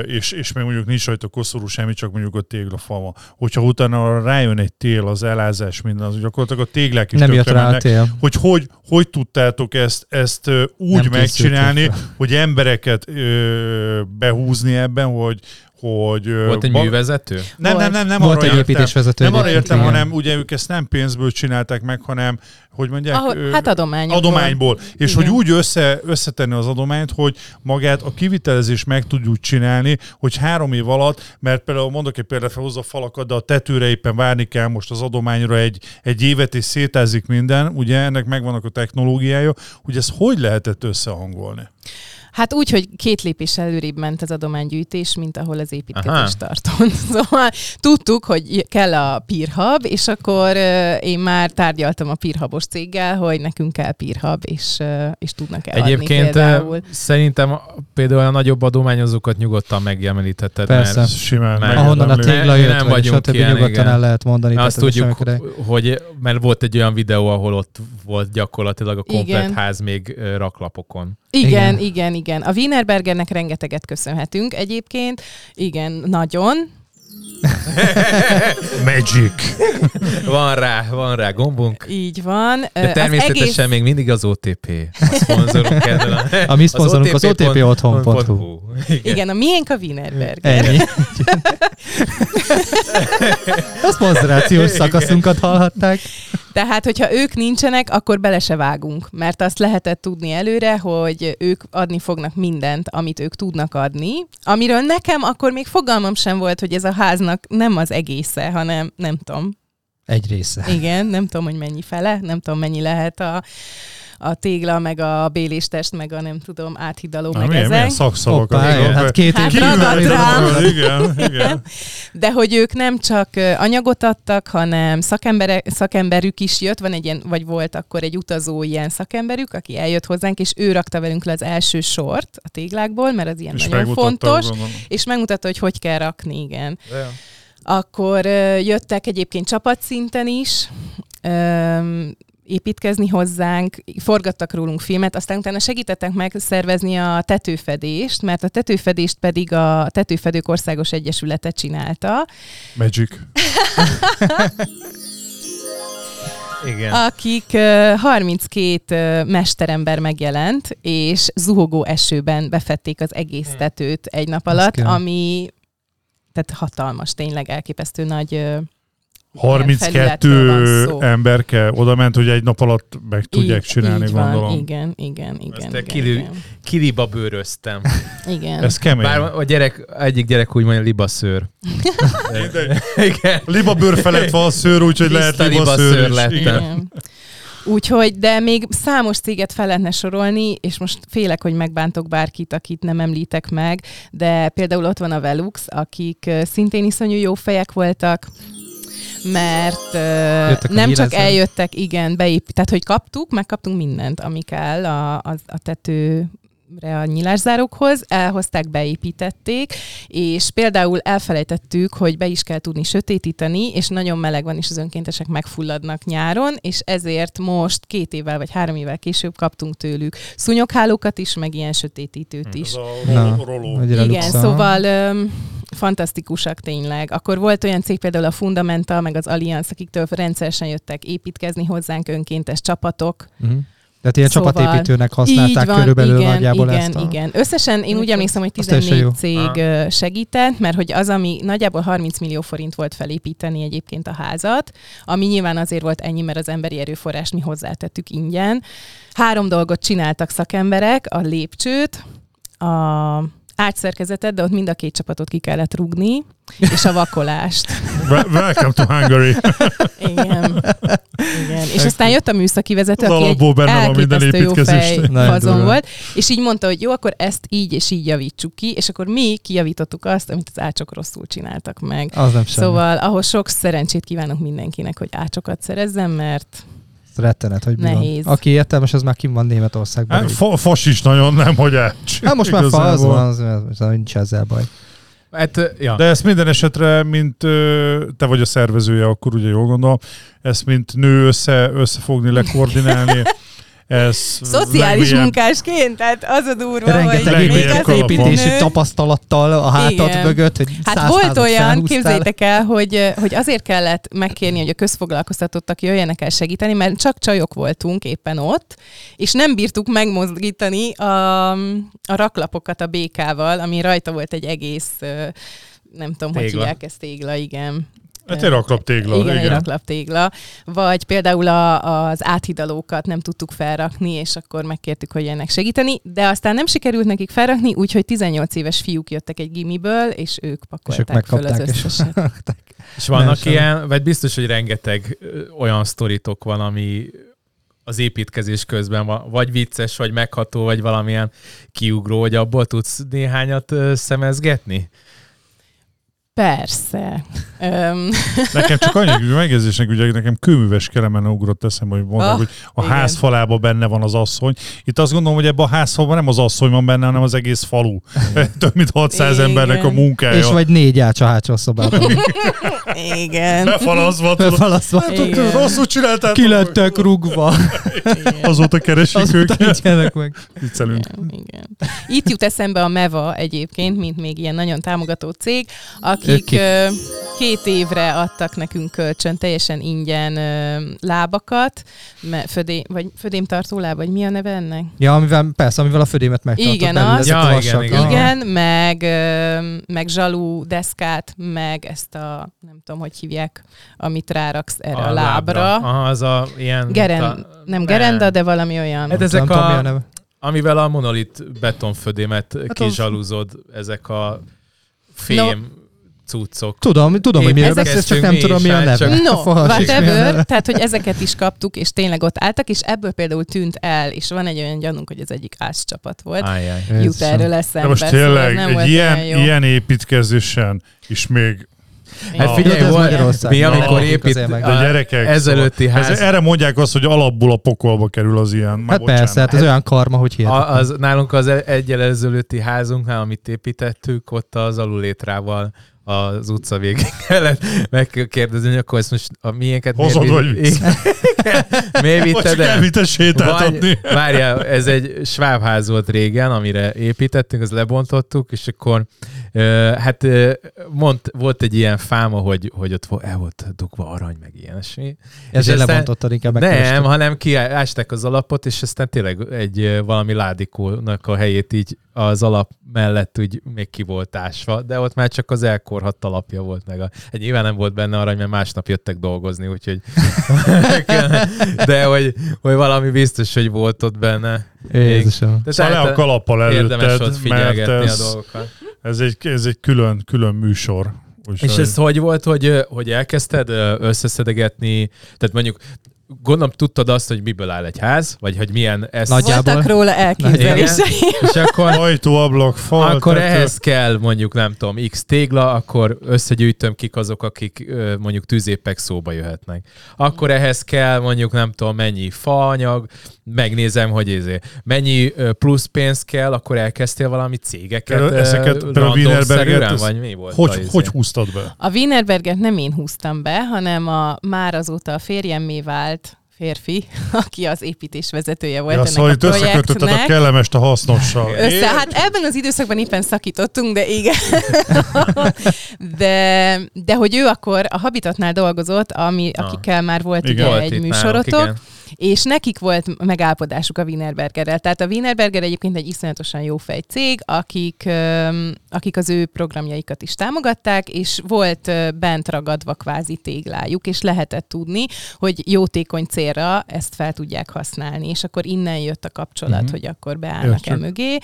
és, és még mondjuk nincs rajta koszorú semmi, csak mondjuk a téglafal van. Hogyha utána rájön egy tél, az elázás, minden, az gyakorlatilag a téglák is Nem jött rá a tél. hogy, hogy hogy tudtátok ezt, ezt úgy Nem megcsinálni, hogy embereket ö, behúzni ebben, hogy, hogy Volt egy ba- művezető? nem, nem, Volt. nem, nem Volt arra egy építésvezető. Nem arra értem, igen. hanem ugye ők ezt nem pénzből csinálták meg, hanem, hogy mondják? Ahol, ö, hát adományokból. adományból. És Igen. hogy úgy össze, összetenni az adományt, hogy magát a kivitelezést meg tudjuk csinálni, hogy három év alatt, mert például mondok egy példát, felhozza a falakat, de a tetőre éppen várni kell most az adományra egy, egy évet, és szétázik minden, ugye ennek megvannak a technológiája, hogy ezt hogy lehetett összehangolni? Hát úgy, hogy két lépés előrébb ment az adománygyűjtés, mint ahol az építkezés tartott. Szóval tudtuk, hogy kell a PeerHub, és akkor én már tárgyaltam a PeerHubos céggel, hogy nekünk kell PeerHub, és, és tudnak eladni Egyébként például. szerintem például a nagyobb adományozókat nyugodtan megjelenítheted, Persze. mert Simán. Mert- Ahonnan a tégla jött, nem vagy vagyunk stb. ilyen, nyugodtan igen. el lehet mondani. azt tudjuk, hogy mert volt egy olyan videó, ahol ott volt gyakorlatilag a komplet Igen. ház még raklapokon. Igen, Igen. igen. A Wienerbergernek rengeteget köszönhetünk egyébként. Igen, nagyon. Magic. Van rá, van rá gombunk. Így van. De az természetesen egész- még mindig az OTP. A szponzorunk a, A mi szponzorunk az otpotthon.hu. Igen, a miénk a Wienerberger. Ennyi. a szponzorációs szakaszunkat hallhatták. Tehát, hogyha ők nincsenek, akkor bele se vágunk, mert azt lehetett tudni előre, hogy ők adni fognak mindent, amit ők tudnak adni, amiről nekem akkor még fogalmam sem volt, hogy ez a háznak nem az egésze, hanem nem tudom. Egy része. Igen, nem tudom, hogy mennyi fele, nem tudom, mennyi lehet a, a tégla, meg a béléstest, meg a nem tudom, áthidaló, Na, meg milyen, ezek. milyen szakszavak. Hoppá, azok. hát két Hát év ragadt rám. Igen, igen. De hogy ők nem csak anyagot adtak, hanem szakembere, szakemberük is jött, van egy ilyen, vagy volt akkor egy utazó ilyen szakemberük, aki eljött hozzánk, és ő rakta velünk le az első sort a téglákból, mert az ilyen És nagyon fontos, gondolom. és megmutatta, hogy hogy kell rakni, igen. Akkor jöttek egyébként csapatszinten is, építkezni hozzánk, forgattak rólunk filmet, aztán utána segítettek megszervezni a tetőfedést, mert a tetőfedést pedig a Tetőfedők Országos Egyesülete csinálta, Magic. Igen. akik ö, 32 ö, mesterember megjelent, és zuhogó esőben befették az egész tetőt egy nap alatt, ami tehát hatalmas, tényleg elképesztő nagy ö, felületről 32 van szó. ember kell oda ment, hogy egy nap alatt meg tudják így, csinálni, így gondolom. Van, igen, igen, igen. Ezt igen, igen. Kiliba bőröztem. igen. Ez kemény. Bár a gyerek, egyik gyerek úgy mondja, libaszőr. Igen. Libabőr felett van a szőr, úgyhogy lehet libaszőr libaszőr is. lettem. Igen. Úgyhogy, de még számos céget fel lehetne sorolni, és most félek, hogy megbántok bárkit, akit nem említek meg, de például ott van a Velux, akik szintén iszonyú jó fejek voltak, mert Jöttek nem csak nyílezzel. eljöttek, igen, beép, tehát hogy kaptuk, megkaptunk mindent, ami kell a, a, a tető a nyilászárókhoz, elhozták, beépítették, és például elfelejtettük, hogy be is kell tudni sötétíteni, és nagyon meleg van, és az önkéntesek megfulladnak nyáron, és ezért most két évvel vagy három évvel később kaptunk tőlük szúnyoghálókat is, meg ilyen sötétítőt is. Ez a Na. roló. Igen, luxa. szóval öm, fantasztikusak tényleg. Akkor volt olyan cég, például a Fundamental, meg az Allianz, akiktől rendszeresen jöttek építkezni hozzánk önkéntes csapatok. Mhm. Tehát ilyen Szóval csapatépítőnek használták van, körülbelül igen, nagyjából igen, ezt a... igen. Összesen én úgy emlékszem, hogy Az teljesen 14 jó. cég segített, mert hogy az, ami nagyjából 30 millió forint volt felépíteni egyébként a házat, ami nyilván azért volt ennyi, mert az emberi erőforrást mi hozzátettük ingyen. Három dolgot csináltak szakemberek, a lépcsőt, a ágyszerkezetet, de ott mind a két csapatot ki kellett rugni, és a vakolást. Wel- Welcome to Hungary. Igen. Igen. És aztán jött a műszaki vezető, aki egy elképesztő jó fej fazon volt, és így mondta, hogy jó, akkor ezt így és így javítsuk ki, és akkor mi kijavítottuk azt, amit az ácsok rosszul csináltak meg. Az nem semmi. Szóval ahhoz sok szerencsét kívánok mindenkinek, hogy ácsokat szerezzen, mert Rettenet, hogy mi Nehéz. van. Aki értelmes, az már kim van Németországban. Hát, fa, fas is nagyon, nem, hogy elcs. Hát most már fa, az van, az, az, az, nincs ezzel baj. Hát, ja. De ezt minden esetre, mint te vagy a szervezője, akkor ugye jól gondolom, ezt mint nő össze, összefogni, lekoordinálni, ez szociális legmélyebb- munkásként, tehát az a durva, Rengeteg hogy az építési nő- tapasztalattal a hátad Igen. mögött, hogy Hát volt olyan, felhúztál. képzeljétek el, hogy, hogy azért kellett megkérni, hogy a közfoglalkoztatottak jöjjenek el segíteni, mert csak csajok voltunk éppen ott, és nem bírtuk megmozdítani a, a raklapokat a békával, ami rajta volt egy egész, nem tudom, hogy Tégla. hívják ezt tégla, igen. Hát egy raklaptégla. Igen, egy igen. raklaptégla. Vagy például a, az áthidalókat nem tudtuk felrakni, és akkor megkértük, hogy jönnek segíteni, de aztán nem sikerült nekik felrakni, úgyhogy 18 éves fiúk jöttek egy gimiből, és ők és ők pakolták föl az megkapták, és összeset. És vannak Lehessen. ilyen, vagy biztos, hogy rengeteg olyan sztoritok van, ami az építkezés közben van, vagy vicces, vagy megható, vagy valamilyen kiugró, hogy abból tudsz néhányat szemezgetni? Persze. Nekem csak annyi megjegyzésnek, ugye nekem kőműves kelemen ugrott eszembe, hogy mondom, Ah, hogy a igen. ház falába benne van az asszony. Itt azt gondolom, hogy ebben a házfalban nem az asszony van benne, hanem az egész falu. Több mint 600 Igen. embernek a munkája. és vagy négy ács a hátsó szobában. Igen. Befalaszva. Ott Igen. rosszul csináltál. Ki lettek rugva. Azóta keresik Azóta őket. meg. Viccelünk. Igen, igen. Itt jut eszembe a MEVA egyébként, mint még ilyen nagyon támogató cég, akik kik? ö, két évre adtak nekünk kölcsön teljesen ingyen ö, lábakat, me, födé, vagy födémtartó láb, vagy mi a neve ennek? Ja, amivel, persze, amivel a födémet megtartott Igen, az. Ja, igen, vasak. igen. Igen, meg, ö, meg zsalú deszkát, meg ezt a, nem tudom, hogy hívják, amit ráraksz erre a, a lábra. Aha, az a ilyen... Geren, ta- nem gerenda, de valami olyan. Hát ezek tudom, a a, neve. amivel a monolit betonfödémet Hát kizsaluzod, ezek a fém cuccok. Tudom, tudom, hogy miről beszélsz, csak nem tudom, mi a neve. No, a whatever, tehát, hogy ezeket is kaptuk, és tényleg ott álltak, és ebből például tűnt el, és van egy olyan gyanunk, hogy az egyik ázcsapat volt. Ájjáj. Jut erről eszembe. De most szóval tényleg, nem egy ilyen, ilyen építkezésen is még Hát Ah. figyelj, volt, mi amikor nekünk épít a gyerekek. ezelőtti szóval, ház, ez, erre mondják azt, hogy alapból a pokolba kerül az ilyen. Már Hát bocsánat. persze, hát ez olyan karma, hogy hihetetlen. az, nálunk az egyel ezelőtti házunknál, amit építettük, ott az alulétrával az utca végén kellett megkérdezni, hogy akkor ezt most a miénket Hozod, miért, vagy visz? miért vitted el? sétáltatni. Várjál, ez egy svábház volt régen, amire építettünk, az lebontottuk, és akkor hát mond, volt egy ilyen fáma, hogy, hogy ott el volt dugva arany, meg ilyesmi. Ezért aztán- lebontottad inkább Nem, megkerested. hanem kiásták az alapot, és aztán tényleg egy valami ládikónak a helyét így az alap mellett úgy még ki volt ásva, de ott már csak az elkorhadt alapja volt meg. A, egy nyilván nem volt benne arany, mert másnap jöttek dolgozni, úgyhogy de hogy, hogy valami biztos, hogy volt ott benne. Jézusom. Szóval le a kalappal érdemes ott előtted, mert figyelgetni a ez, dolgokat. Ez, egy, ez egy külön, külön műsor. Úgyhogy És ez hogy volt, hogy, hogy elkezdted összeszedegetni, tehát mondjuk gondolom tudtad azt, hogy miből áll egy ház, vagy hogy milyen ez. Nagy- Voltak nagyjából. róla elképzeléseim. És akkor ajtó, ablak, fal, akkor tető. ehhez kell mondjuk nem tudom, x tégla, akkor összegyűjtöm kik azok, akik mondjuk tűzépek szóba jöhetnek. Akkor ehhez kell mondjuk nem tudom mennyi faanyag, megnézem, hogy ezé, mennyi plusz pénz kell, akkor elkezdtél valami cégeket ezeket, a Wienerberget, vagy mi volt? a Hogy, izé? hogy húztad be? A Wienerberget nem én húztam be, hanem a már azóta a férjemmé vált férfi, aki az építés vezetője volt Ja, ennek szóval a itt összekötötted a kellemest a hasznossal. Össze, hát ebben az időszakban éppen szakítottunk, de igen. de, de hogy ő akkor a Habitatnál dolgozott, ami, akikkel már volt Igen. ugye Volt egy itt műsorotok, nálunk, igen. És nekik volt megállapodásuk a Wienerbergerrel. Tehát a Wienerberger egyébként egy iszonyatosan jó fej cég, akik, akik az ő programjaikat is támogatták, és volt bent ragadva kvázi téglájuk, és lehetett tudni, hogy jótékony célra ezt fel tudják használni, és akkor innen jött a kapcsolat, uh-huh. hogy akkor beállnak-e mögé.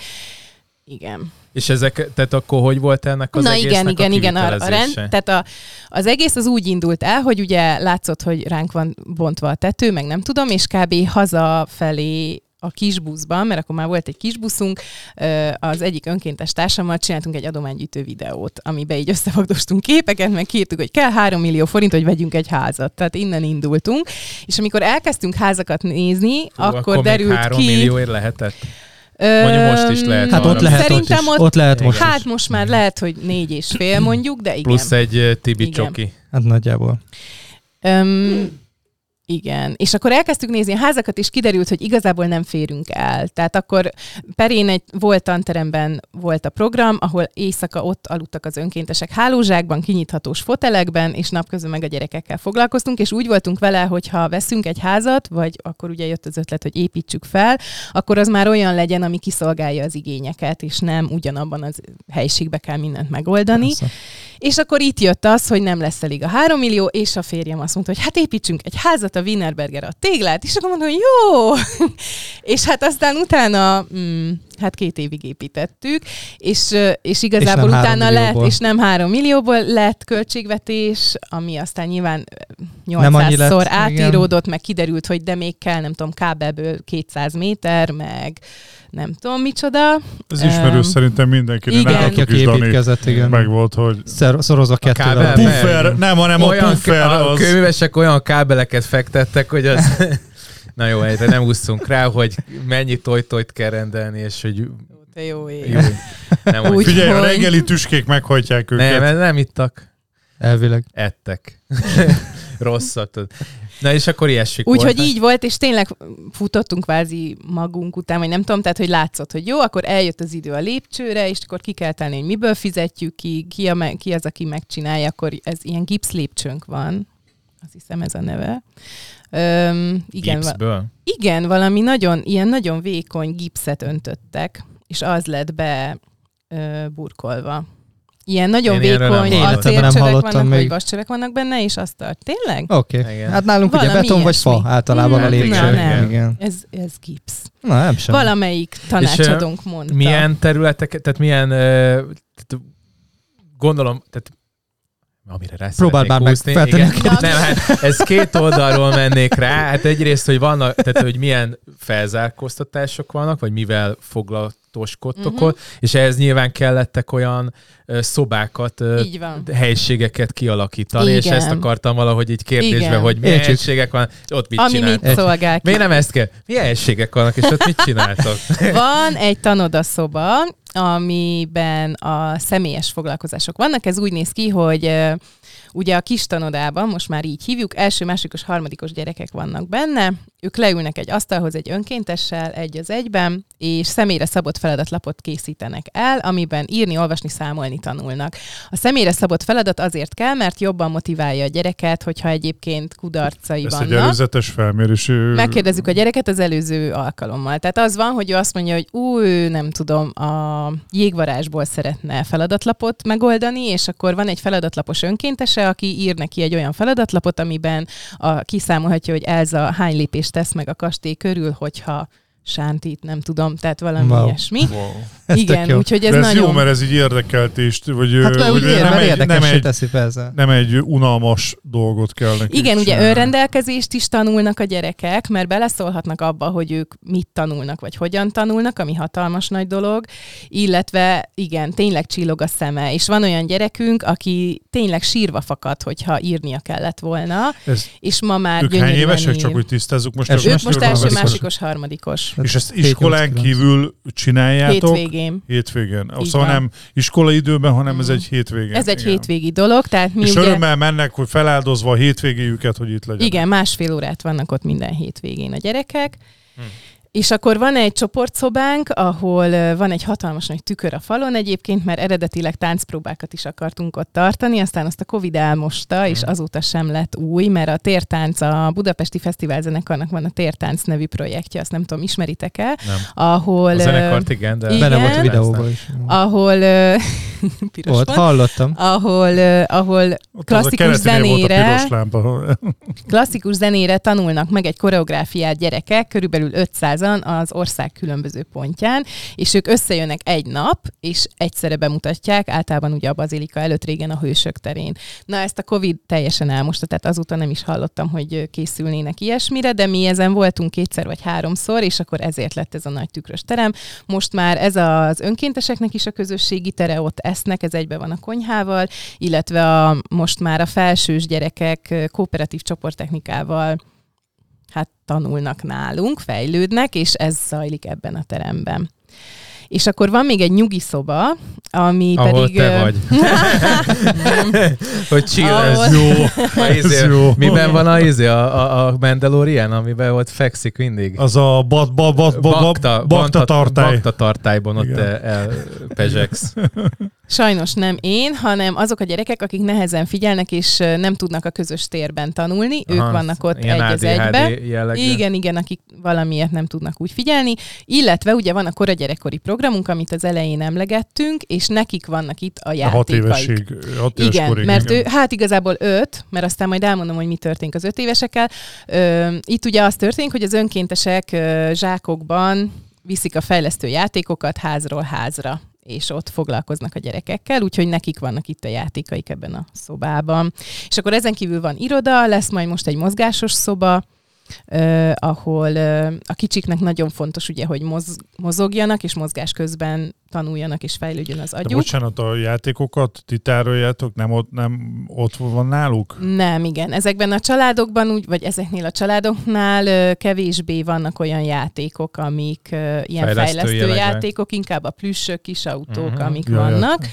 Igen. És ezek, tehát akkor hogy volt ennek az Na igen, igen, igen. A, a rend, tehát a, az egész az úgy indult el, hogy ugye látszott, hogy ránk van bontva a tető, meg nem tudom, és kb. hazafelé a kisbuszban, mert akkor már volt egy kisbuszunk, az egyik önkéntes társammal csináltunk egy adománygyűjtő videót, amiben így összefogdostunk képeket, meg kiírtuk, hogy kell 3 millió forint, hogy vegyünk egy házat. Tehát innen indultunk. És amikor elkezdtünk házakat nézni, Fú, akkor, még derült három ki... millióért lehetett? Mondjuk most is lehet Hát ott lehet ott Szerintem is. ott- Ott lehet most Hát is. most már lehet, hogy négy és fél mondjuk, de igen. Plusz egy Tibi Igen. csoki. Hát nagyjából. Öm, igen. És akkor elkezdtük nézni a házakat, és kiderült, hogy igazából nem férünk el. Tehát akkor Perén egy volt tanteremben volt a program, ahol éjszaka ott aludtak az önkéntesek hálózsákban, kinyithatós fotelekben, és napközben meg a gyerekekkel foglalkoztunk, és úgy voltunk vele, hogy ha veszünk egy házat, vagy akkor ugye jött az ötlet, hogy építsük fel, akkor az már olyan legyen, ami kiszolgálja az igényeket, és nem ugyanabban az helyiségbe kell mindent megoldani. Persze. És akkor itt jött az, hogy nem lesz elég a három millió, és a férjem azt mondta, hogy hát építsünk egy házat a Wienerberger a téglát, és akkor mondom, jó! és hát aztán utána, mm, hát két évig építettük, és, és igazából És utána lett, és nem három millióból lett költségvetés, ami aztán nyilván ö, Nem annyi lett, 800-szor igen. átíródott, meg kiderült, hogy de még kell, nem tudom, kábelből 200 méter, meg nem tudom micsoda. Ez ismerő Öm, szerintem mindenkinek. igen. Nálatok Aki, építkezett, igen. Meg volt, hogy Szer- szorozva kettővel. kábel- puffer, nem, hanem a olyan, puffer a az... kőművesek olyan kábeleket fektettek, hogy az... Na jó, erre nem úszunk rá, hogy mennyi tojtojt kell rendelni, és hogy Te jó ég. jó, nem, hogy Úgy- Figyelj, a hogy- reggeli tüskék meghajtják őket. nem, nem ittak. Elvileg. ettek. Rosszat. Na és akkor ilyesmik Úgyhogy így volt, és tényleg futottunk kvázi magunk után, vagy nem tudom, tehát hogy látszott, hogy jó, akkor eljött az idő a lépcsőre, és akkor ki kell tenni, hogy miből fizetjük ki, ki, a, me- ki az, aki megcsinálja, akkor ez ilyen gipsz lépcsőnk van, azt hiszem ez a neve. Öm, igen, va- Gipszből? igen, valami nagyon, ilyen nagyon vékony gipszet öntöttek, és az lett be ö, burkolva. Ilyen nagyon Én vékony acélcsövek hallottam vannak, vagy még. vascsövek vannak benne, és azt tart. Tényleg? Oké. Okay. Igen. Hát nálunk ugye Valami beton vagy fa ilyesmi. általában a Nem, lépcső. nem, nem. Igen. Ez, ez gipsz. Na, nem sem. Valamelyik tanácsadónk mondta. Milyen területek, tehát milyen, tehát gondolom, tehát amire rá Próbáld már meg húzni, feltenni igen. a kérdést. Nem, hát ez két oldalról mennék rá. Hát egyrészt, hogy vannak, tehát hogy milyen felzárkóztatások vannak, vagy mivel foglalatoskodtok Mhm. ott, és ehhez nyilván kellettek olyan szobákat, ö, Így van. helységeket kialakítani, és Igen. ezt akartam valahogy így kérdésbe, Igen. hogy milyen helységek van, és ott mit Ami csináltok? mit szolgál ki. Miért nem ezt kell? Milyen helységek vannak, és ott mit csináltok? Van egy tanodaszoba, amiben a személyes foglalkozások vannak. Ez úgy néz ki, hogy ugye a kis tanodában, most már így hívjuk, első, másodikos, harmadikos gyerekek vannak benne, ők leülnek egy asztalhoz egy önkéntessel, egy az egyben, és személyre szabott feladatlapot készítenek el, amiben írni, olvasni, számolni tanulnak. A személyre szabott feladat azért kell, mert jobban motiválja a gyereket, hogyha egyébként kudarcai Ez vannak. egy előzetes felmérés. Megkérdezzük a gyereket az előző alkalommal. Tehát az van, hogy ő azt mondja, hogy ú, nem tudom, a jégvarásból szeretne feladatlapot megoldani, és akkor van egy feladatlapos önkéntese, aki ír neki egy olyan feladatlapot, amiben a, kiszámolhatja, hogy Elza hány lépést tesz meg a kastély körül, hogyha sántít, nem tudom, tehát valami Wow. ilyesmi. Wow. Ez Igen, jó. úgyhogy ez Ez, ez nagyon... jó, mert ez így érdekelt, és vagy, Hát úgy ér, mert egy, nem, egy, teszi persze. nem egy unalmas dolgot kell neki Igen, ugye csinálni. önrendelkezést is tanulnak a gyerekek, mert beleszólhatnak abba, hogy ők mit tanulnak, vagy hogyan tanulnak, ami hatalmas nagy dolog, illetve igen, tényleg csillog a szeme, és van olyan gyerekünk, aki tényleg sírva fakad, hogyha írnia kellett volna, Ez, és ma már ők hány évesek, ír. csak hogy tisztázzuk most. Ez Ők most első, másodikos, harmadikos. És ezt iskolán nyolc, kívül csináljátok? Hétvégén. Hétvégén. Így Szóval van. nem iskolai időben, hanem ez Mm. egy hétvégén. Ez egy Igen. hétvégi dolog, tehát mi És ugye... örömmel mennek, hogy feláldozva a hétvégéjüket, hogy itt legyen. Igen, másfél órát vannak ott minden hétvégén a gyerekek. Hm. És akkor van egy csoportszobánk, ahol van egy hatalmas nagy tükör a falon egyébként, mert eredetileg táncpróbákat is akartunk ott tartani, aztán azt a Covid elmosta, és Hm. azóta sem lett új, mert a Tértánc, a Budapesti Fesztiválzenekarnak van a Tértánc nevű projektje, azt nem tudom, ismeritek-e, Nem. ahol... A zenekart igen, de... igen. Benne volt a videóban is. ahol piros Volt, van, hallottam. ahol, ö, ahol Ott klasszikus az a keretinél volt a zenére- piros lámpa. klasszikus zenére tanulnak meg egy koreográfiát gyerekek, körülbelül 500-an az ország különböző pontján, és ők összejönnek egy nap, és egyszerre bemutatják, általában ugye a bazilika előtt régen a hősök terén. Na ezt a Covid teljesen elmosta, tehát azóta nem is hallottam, hogy készülnének ilyesmire, de mi ezen voltunk kétszer vagy háromszor, és akkor ezért lett ez a nagy tükrös terem. Most már ez az önkénteseknek is a közösségi tere, ott esznek, ez egybe van a konyhával, illetve a, most már a felsős gyerekek kooperatív csoporttechnikával hát tanulnak nálunk, fejlődnek, és ez zajlik ebben a teremben. És akkor van még egy nyugi szoba, ami Ahol pedig... te vagy. hogy chill, Ahol- ez jó. A Ez izé, jó. Miben van a, izé, a, a, a Mandalorian, amiben ott fekszik mindig? Az a bat, bat, bat, bat, bakta, bakta tartály. Bakta tartályban ott elpezsegsz. Sajnos nem én, hanem azok a gyerekek, akik nehezen figyelnek, és nem tudnak a közös térben tanulni, ők Aha, vannak ott egy az ADHD egybe. jellegű. Igen, igen, akik valamiért nem tudnak úgy figyelni. Illetve ugye van a koragyerekkori programunk, amit az elején emlegettünk, és nekik vannak itt a A játékaik. hat évesig. Hat éves Igen, korig, mert igen. ő, hát igazából öt, mert aztán majd elmondom, hogy mi történik az öt évesekkel. Ö, itt ugye az történik, hogy az önkéntesek ö, zsákokban viszik a fejlesztő játékokat házról házra és ott foglalkoznak a gyerekekkel, úgyhogy nekik vannak itt a játékaik ebben a szobában. És akkor ezen kívül van iroda, lesz majd most egy mozgásos szoba, Uh, ahol uh, a kicsiknek nagyon fontos ugye, hogy moz, mozogjanak, és mozgás közben tanuljanak, és fejlődjön az De agyuk. bocsánat, a játékokat ti tároljátok, nem ott, nem ott van náluk? Nem, igen. Ezekben a családokban, úgy, vagy ezeknél a családoknál ö, kevésbé vannak olyan játékok, amik ö, ilyen Fejlesztő fejlesztő, játékok, inkább a plüssök, kis autók, Mhm. amik Ja, ja. vannak.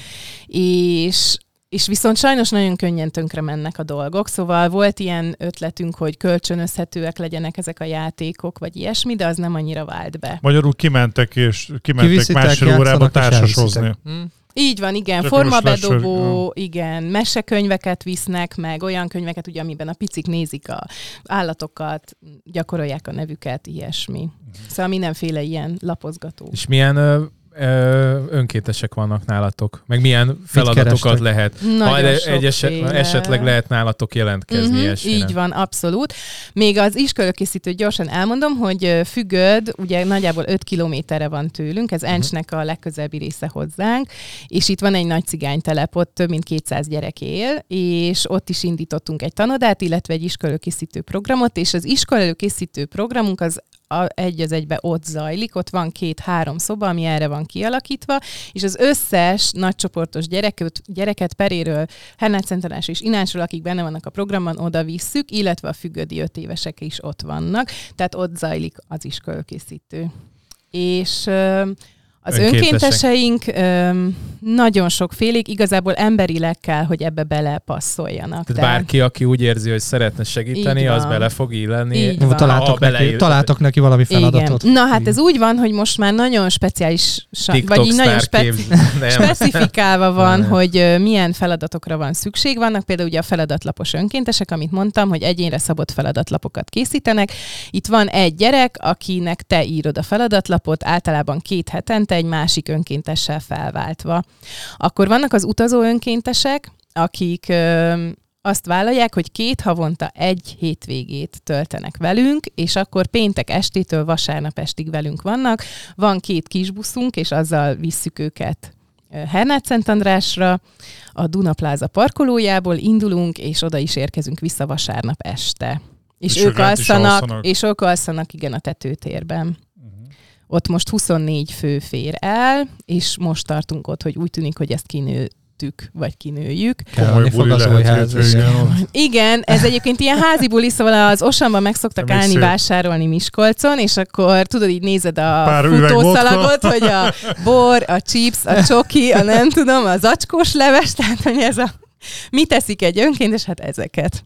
És és viszont sajnos nagyon könnyen tönkre mennek a dolgok, szóval volt ilyen ötletünk, hogy kölcsönözhetőek legyenek ezek a játékok, vagy ilyesmi, de az nem annyira vált be. Magyarul kimentek és kimentek Kiviszitek, másfél órába játszanak, és társasozni. elviszitek. Hm? Így van, igen, Csak formabedobó, igen, mesekönyveket visznek, meg olyan könyveket, ugye, amiben a picik nézik a állatokat, gyakorolják a nevüket, ilyesmi. Szóval mindenféle ilyen lapozgató. És milyen ö, ö, önkéntesek vannak nálatok? Meg milyen feladatokat lehet? Nagyon Majd egy eset, esetleg lehet nálatok jelentkezni Mhm, ilyesmire. így van, abszolút. Még az iskolakészítőt gyorsan elmondom, hogy Fügöd, ugye nagyjából 5 kilométerre van tőlünk, ez Encsnek a legközelebbi része hozzánk, és itt van egy nagy cigánytelep, ott több mint 200 gyerek él, és ott is indítottunk egy tanodát, illetve egy iskolakészítő programot, és az iskolakészítő programunk az a, egy az egybe ott zajlik, ott van két-három szoba, ami erre van kialakítva, és az összes nagycsoportos gyereket, gyereket Peréről, Hernád és Inánsról, akik benne vannak a programban, oda visszük, illetve a függödi öt évesek is ott vannak, tehát ott zajlik az iskolakészítő. És ö, az önkénteseink ö, nagyon sokfélék, igazából emberileg kell, hogy ebbe belepasszoljanak. Tehát bárki, aki úgy érzi, hogy szeretne segíteni, az bele fog illeni. Találtok, Ha neki, beleír- találtok neki valami feladatot. Igen. Na hát ez úgy van, hogy most már nagyon speciális, TikTok vagy így nagyon speci- specifikálva van, Nem. hogy milyen feladatokra van szükség. Vannak például ugye a feladatlapos önkéntesek, amit mondtam, hogy egyénre szabott feladatlapokat készítenek. Itt van egy gyerek, akinek te írod a feladatlapot, általában két hetente egy másik önkéntessel felváltva. Akkor vannak az utazó önkéntesek, akik azt vállalják, hogy két havonta egy hétvégét töltenek velünk, és akkor péntek estétől vasárnap estig velünk vannak. Van két kisbuszunk, és azzal visszük őket ö, Hernád Szentandrásra, a Dunapláza parkolójából indulunk, és oda is érkezünk vissza vasárnap este. És, És ők alszanak, alszanak? és ők alszanak, igen, a tetőtérben. Ott most 24 fő fér el, és most tartunk ott, hogy úgy tűnik, hogy ezt kinőttük, vagy kinőjük. Komoly buli az lehet hétvégén igen. ez egyébként ilyen házi buli, szóval az Osanban meg szoktak állni szép. vásárolni Miskolcon, és akkor tudod, így nézed a Pár futószalagot, hogy a bor, a chips, a csoki, a nem tudom, a zacskós leves, tehát hogy ez a... Mi teszik egy önkéntes? Hát ezeket.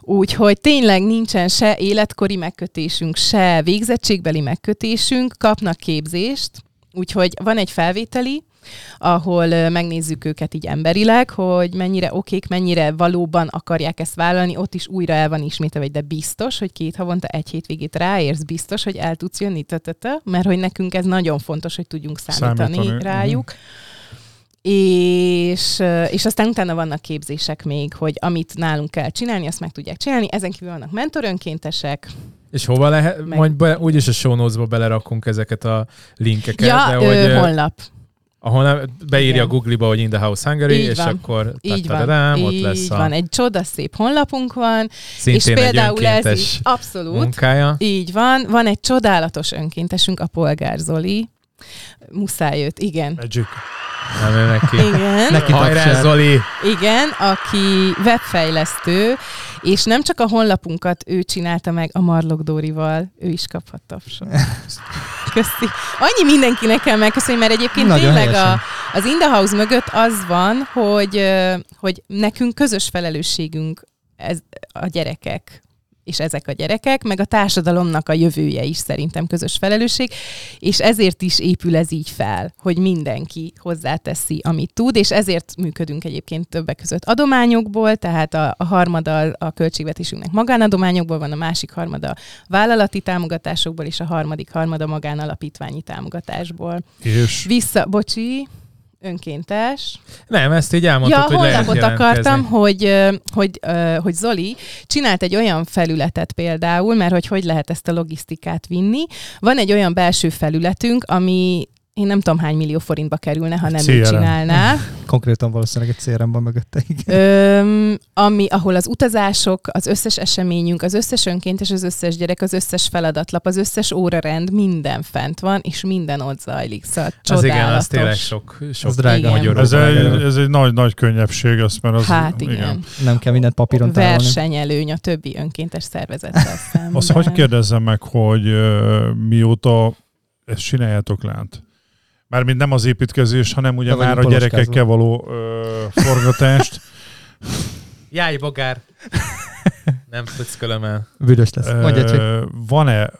Úgyhogy tényleg nincsen se életkori megkötésünk, se végzettségbeli megkötésünk, kapnak képzést, úgyhogy van egy felvételi, ahol megnézzük őket így emberileg, hogy mennyire okék, mennyire valóban akarják ezt vállalni, ott is újra el van ismételve, de biztos, hogy két havonta egy hétvégét ráérsz, biztos, hogy el tudsz jönni, tötötö, mert hogy nekünk ez nagyon fontos, hogy tudjunk számítani, Számítani, rájuk. És, és aztán utána vannak képzések még, hogy amit nálunk kell csinálni, azt meg tudják csinálni. Ezen kívül vannak mentorönkéntesek. És hova lehet? Meg- Majd be, úgyis a show notes-ba belerakunk ezeket a linkeket, Ja, de hogy ö, honlap. ahol beírja Igen. a Google-ba, hogy In the House Hungary, Így és van. akkor Így van, ott így lesz a van. Egy csodaszép honlapunk van, szintén és például ez így, abszolút, munkája. így van. Van egy csodálatos önkéntesünk, a Polgár Zoli. Muszáj őt, igen. Magic. Nem ő neki. Igen, Neki Hajrá. Zoli! igen, aki webfejlesztő, és nem csak a honlapunkat ő csinálta meg a Marlok Dórival, ő is kaphat tapsot. Köszi. Annyi mindenkinek kell megköszönni, mert egyébként Nagyon tényleg a, az In the House mögött az van, hogy, hogy nekünk közös felelősségünk ez, a gyerekek és ezek a gyerekek, meg a társadalomnak a jövője is szerintem közös felelősség, és ezért is épül ez így fel, hogy mindenki hozzáteszi, amit tud, és ezért működünk egyébként többek között adományokból, tehát a, a harmada a költségvetésünknek magánadományokból van, a másik harmada vállalati támogatásokból, és a harmadik harmada magánalapítványi támogatásból. És Vissza, bocsi, önkéntes. Nem, ezt így elmondtad, Ja, hogy lehet jelentkezni. akartam, hogy, hogy, hogy Zoli csinált egy olyan felületet például, mert hogy hogy lehet ezt a logisztikát vinni. Van egy olyan belső felületünk, ami én nem tudom hány millió forintba kerülne, ha nem CRM. csinálná. Konkrétan valószínűleg egy CRM van mögötte. Igen. Öm, ami, ahol az utazások, az összes eseményünk, az összes önkéntes, az összes gyerek, az összes feladatlap, az összes órarend, minden fent van, és minden ott zajlik. Szóval Az csodálatos. igen, az tényleg sok, sok Az drága. Igen. magyarul ez egy, ez egy nagy, nagy könnyebbség, azt mert az... Hát igen. Nem kell mindent papíron tárolni. Versenyelőny a többi önkéntes szervezettel szemben. Azt hogy kérdezzem meg, hogy mióta ezt csináljátok lent? Mármint nem az építkezés, hanem ugye már a gyerekekkel való ö, forgatást. Jaj, bogár! Nem pöckölöm el. Büdös lesz. Mondja csak. Van-e,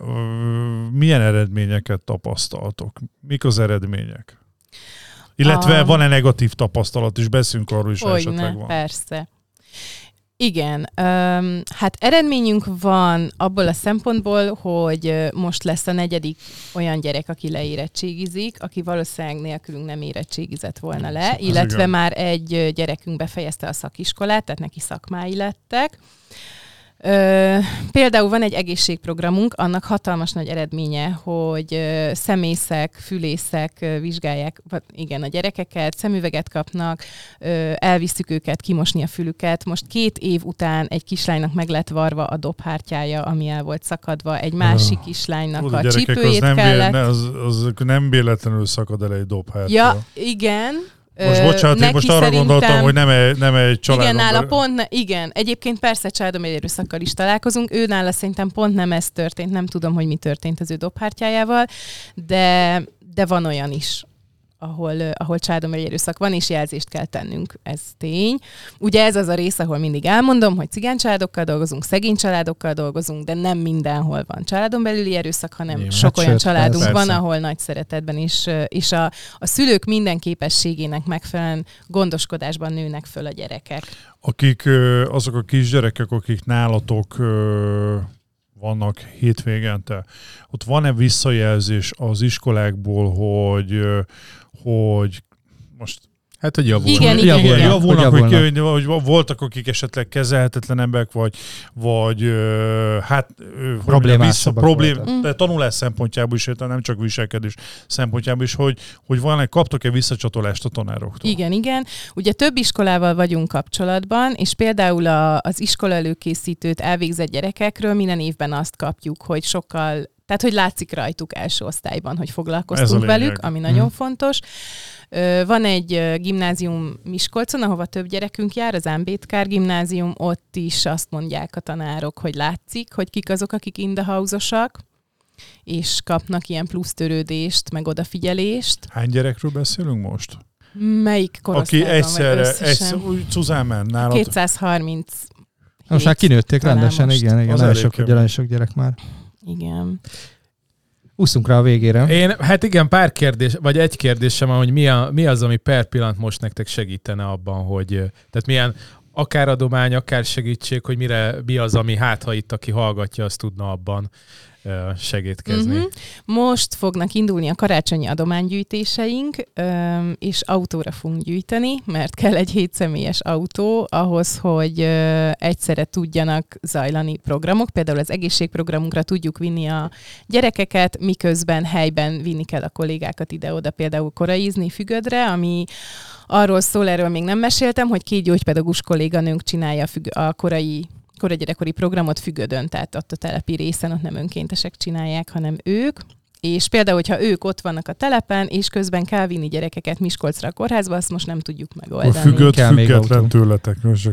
milyen eredményeket tapasztaltok? Mik az eredmények? Illetve A- van-e negatív tapasztalat is? Beszünk arról is, Hogyne, esetleg van. persze. Igen, öm, hát eredményünk van abból a szempontból, hogy most lesz a negyedik olyan gyerek, aki leérettségizik, aki valószínűleg nélkülünk nem érettségizett volna le, Az illetve igen. már egy gyerekünk befejezte a szakiskolát, tehát neki szakmái lettek. Ö, például van egy egészségprogramunk, annak hatalmas nagy eredménye, hogy ö, szemészek, fülészek ö, vizsgálják, igen, a gyerekeket, szemüveget kapnak, ö, elviszük őket kimosni a fülüket. Most két év után egy kislánynak meg lett varva a dobhártyája, ami el volt szakadva, egy másik kislánynak Tudod, a gyerekek, az csípőjét nem, kellett. ne, az, az nem véletlenül szakad el egy dobhártya. Ja, igen. Most bocsánat, én most arra gondoltam, hogy nem egy, nem egy családon igen, nála pont, igen. Egyébként persze családom erőszakkal is találkozunk. Ő nála szerintem pont nem ez történt, nem tudom, hogy mi történt az ő dobhártyájával, de, de van olyan is ahol, ahol családombeli erőszak van, és jelzést kell tennünk, ez tény. Ugye ez az a rész, ahol mindig elmondom, hogy cigány családokkal dolgozunk, szegény családokkal dolgozunk, de nem mindenhol van családon belüli erőszak, hanem Nyilván. sok Hát olyan sőt, családunk persze. van, ahol nagy szeretetben is, és a, a szülők minden képességének megfelelően gondoskodásban nőnek föl a gyerekek. akik azok a kisgyerekek, akik nálatok vannak hétvégente, ott van-e visszajelzés az iskolákból, hogy, hogy most Hát, hogy javul. Igen, javul, igen. javulnak, Hogy hogy, javulnak. hogy, hogy voltak, akik esetleg kezelhetetlenebbek, vagy, vagy ö, hát Problémásabbak problém, voltak. de tanulás szempontjából is, nem csak viselkedés szempontjából is, hogy, hogy van kaptok-e visszacsatolást a tanároktól? Igen, igen. Ugye több iskolával vagyunk kapcsolatban, és például a, az iskola előkészítőt elvégzett gyerekekről minden évben azt kapjuk, hogy sokkal tehát, hogy látszik rajtuk első osztályban, hogy foglalkoztunk velük, ami nagyon Mhm. fontos. Van egy gimnázium Miskolcon, ahova több gyerekünk jár, az Ámbétkár gimnázium, ott is azt mondják a tanárok, hogy látszik, hogy kik azok, akik in the house-osak, és kapnak ilyen plusz törődést, meg odafigyelést. Hány gyerekről beszélünk most? Melyik korosztályban Aki egyszerre, egyszer, úgy Cuzámen nálad, 230. Most már kinőtték rendesen, most. igen, igen. Nagyon sok, sok gyerek már. Igen. Úszunk rá a végére. Én, hát igen, pár kérdés, vagy egy kérdésem van, hogy mi, a, mi az, ami per pillanat most nektek segítene abban, hogy, tehát milyen akár adomány, akár segítség, hogy mire, mi az, ami hát, ha itt, aki hallgatja, az tudna abban segítkezni. Mhm. Most fognak indulni a karácsonyi adománygyűjtéseink, és autóra fogunk gyűjteni, mert kell egy hétszemélyes autó ahhoz, hogy egyszerre tudjanak zajlani programok. Például az egészségprogramunkra tudjuk vinni a gyerekeket, miközben helyben vinni kell a kollégákat ide-oda, például koraizni fügödre, ami arról szól, erről még nem meséltem, hogy két gyógypedagógus kolléganőnk csinálja a korai korai gyerekkori programot függödön, tehát ott a telepi részen ott nem önkéntesek csinálják, hanem ők. És például, hogyha ők ott vannak a telepen, és közben kell vinni gyerekeket Miskolcra a kórházba, azt most nem tudjuk akkor megoldani. függött, Kell még független autó. tőletek. Rossz.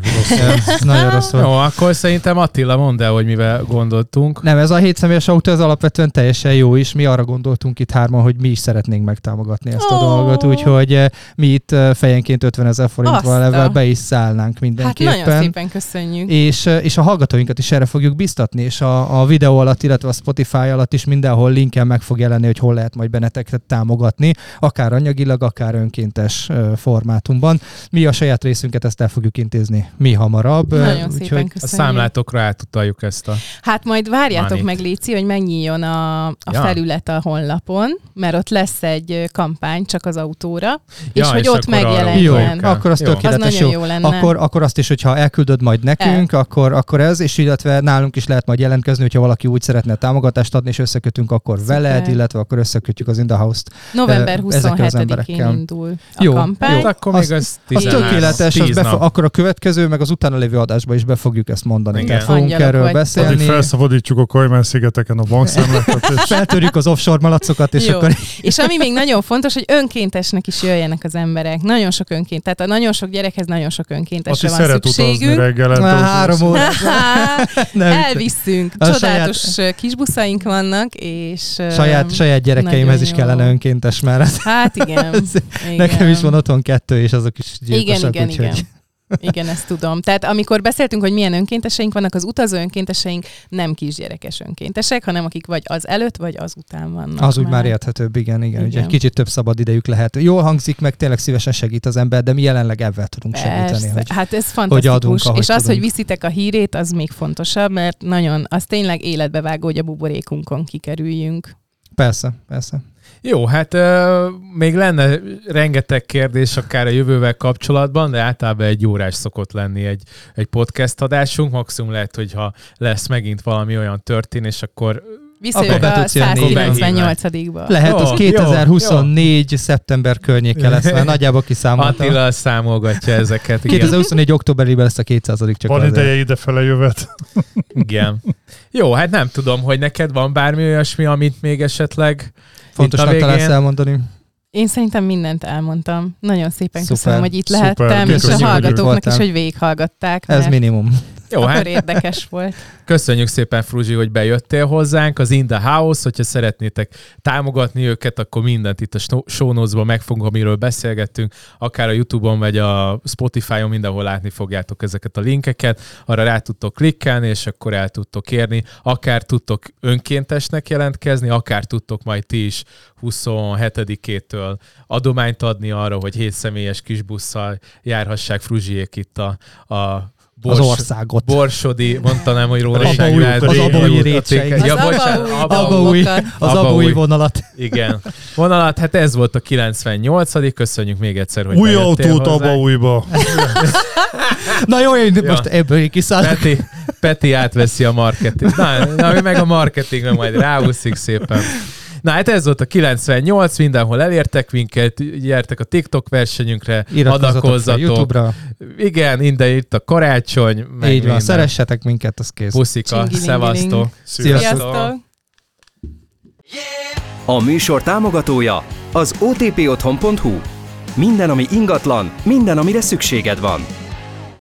Nagyon rossz volt. Jó, akkor szerintem Attila mondd el, hogy mivel gondoltunk. Nem, ez a hétszemélyes autó, ez alapvetően teljesen jó is. Mi arra gondoltunk itt hárman, hogy mi is szeretnénk megtámogatni ezt a Ó. dolgot, úgyhogy eh, mi itt eh, fejenként 50 ezer forintval ebben be is szállnánk Hát mindenképpen. nagyon szépen köszönjük. és, eh, és a hallgatóinkat is erre fogjuk biztatni, és a, a videó alatt, illetve a Spotify alatt is mindenhol linken meg fog jelenni, hogy hol lehet majd benneteket támogatni, akár anyagilag, akár önkéntes formátumban. Mi a saját részünket ezt el fogjuk intézni mi hamarabb. Nagyon szépen úgyhogy A köszönjük. számlátokra átutaljuk ezt a... Hát majd várjátok Manit. meg, Léci, hogy megnyíljon a, a Ja. felület a honlapon, mert ott lesz egy kampány csak az autóra, Ja, és hogy és ott megjelenjen. jó, el. akkor az Jó. Az tökéletes nagyon jó. jó lenne. Akkor, akkor azt is, hogyha elküldöd majd nekünk, akkor, akkor ez, és illetve nálunk is lehet majd jelentkezni, hogyha valaki úgy szeretne támogatást adni, és összekötünk akkor Szuper. veled, illetve akkor összekötjük az In the House-t. November ö, ezekkel az 27-én emberekkel. indul a Jó, kampány. jó. Akkor Az- még az Az 13, tökéletes, az 10 befo- akkor a következő, meg az utána lévő adásban is be fogjuk ezt mondani. Igen. Tehát fogunk Angyalok erről. Addig beszélni. felszabadítjuk a Kajmán-szigeteken a bankszámlákat, és Feltörjük az offshore malacokat, és Jó. akkor És ami még nagyon fontos, hogy önkéntesnek is jöjjenek az emberek. Nagyon sok önként, tehát a nagyon sok gyerekhez nagyon sok önkéntesre van szeret utazni szükségünk. Már három óra. Elviszünk. Csodálatos kis buszaink vannak, és... öm, saját, saját gyerekeimhez is kellene önkéntes, mert Hát igen. igen. nekem is van otthon kettő, és azok is gyilkosak, Igen, igen, úgyhogy igen. Igen, ezt tudom. Tehát amikor beszéltünk, hogy milyen önkénteseink vannak, az utazó önkénteseink nem kisgyerekes önkéntesek, hanem akik vagy az előtt, vagy az után vannak. Az úgy már érthetőbb, igen, igen. Ugye Igen. egy kicsit több szabad idejük lehet. Jól hangzik, meg tényleg szívesen segít az ember, de mi jelenleg ebben tudunk segíteni. Persze. Hogy... Hát ez fantasztikus. adunk, ahogy és az, tudunk. hogy viszitek a hírét, az még fontosabb, mert nagyon, az tényleg életbevágó, hogy a buborékunkon kikerüljünk. Persze, persze. Jó, hát uh, még lenne rengeteg kérdés akár a jövővel kapcsolatban, de általában egy órás szokott lenni egy, egy podcast adásunk. Maximum lehet, hogy ha lesz megint valami olyan történés, akkor Visszajövök a tudsz jönni. 198-ba. Lehet, az Jó, 2024. szeptember környéke lesz, mert nagyjából kiszámoltam. Attila számolgatja ezeket. Igen. 2024. októberében lesz a 200 csak Van ideje idefele jövet. Igen. Jó, hát nem tudom, hogy neked van bármi olyasmi, amit még esetleg Fontosnak találsz elmondani. Én szerintem mindent elmondtam. Nagyon szépen Szuper. köszönöm, hogy itt Szuper. lehettem, és a hallgatóknak is, hogy végighallgatták, Ez minimum. Jó, hát érdekes volt. köszönjük szépen, Fruzsi, hogy bejöttél hozzánk. Az In The House, hogyha szeretnétek támogatni őket, akkor mindent itt a show notes-ban megfogunk, amiről beszélgettünk, akár a YouTube-on, vagy a Spotify-on, mindenhol látni fogjátok ezeket a linkeket. Arra rá tudtok klikkelni, és akkor el tudtok érni. Akár tudtok önkéntesnek jelentkezni, akár tudtok majd ti is 27-től adományt adni arra, hogy 7 személyes kis busszal járhassák Fruzsiék itt a, a Az országot. Borsodi, mondtam, hogy róla Az Abaúj- az Abaúj. Ja, Az bocsánat, Abaúj az Abaúj. vonalat. Igen. Vonalat, hát ez volt a 98 köszönjük még egyszer, hogy Új autót hozzánk. abba újba. Na jó, én Ja. most ebből kiszállok. Peti, Peti átveszi a marketing. Na, na meg a marketingre majd ráúszik szépen. Na hát ez volt a 98, mindenhol elértek minket, gyertek a TikTok versenyünkre, adakozzatok. YouTube-ra. Igen, ide itt a karácsony, meg Így van, minden. szeressetek minket, az kész. Puszika, szevasztok. Sziasztok. Sziasztok! A műsor támogatója az otpotthon.hu. Minden, ami ingatlan, minden, amire szükséged van.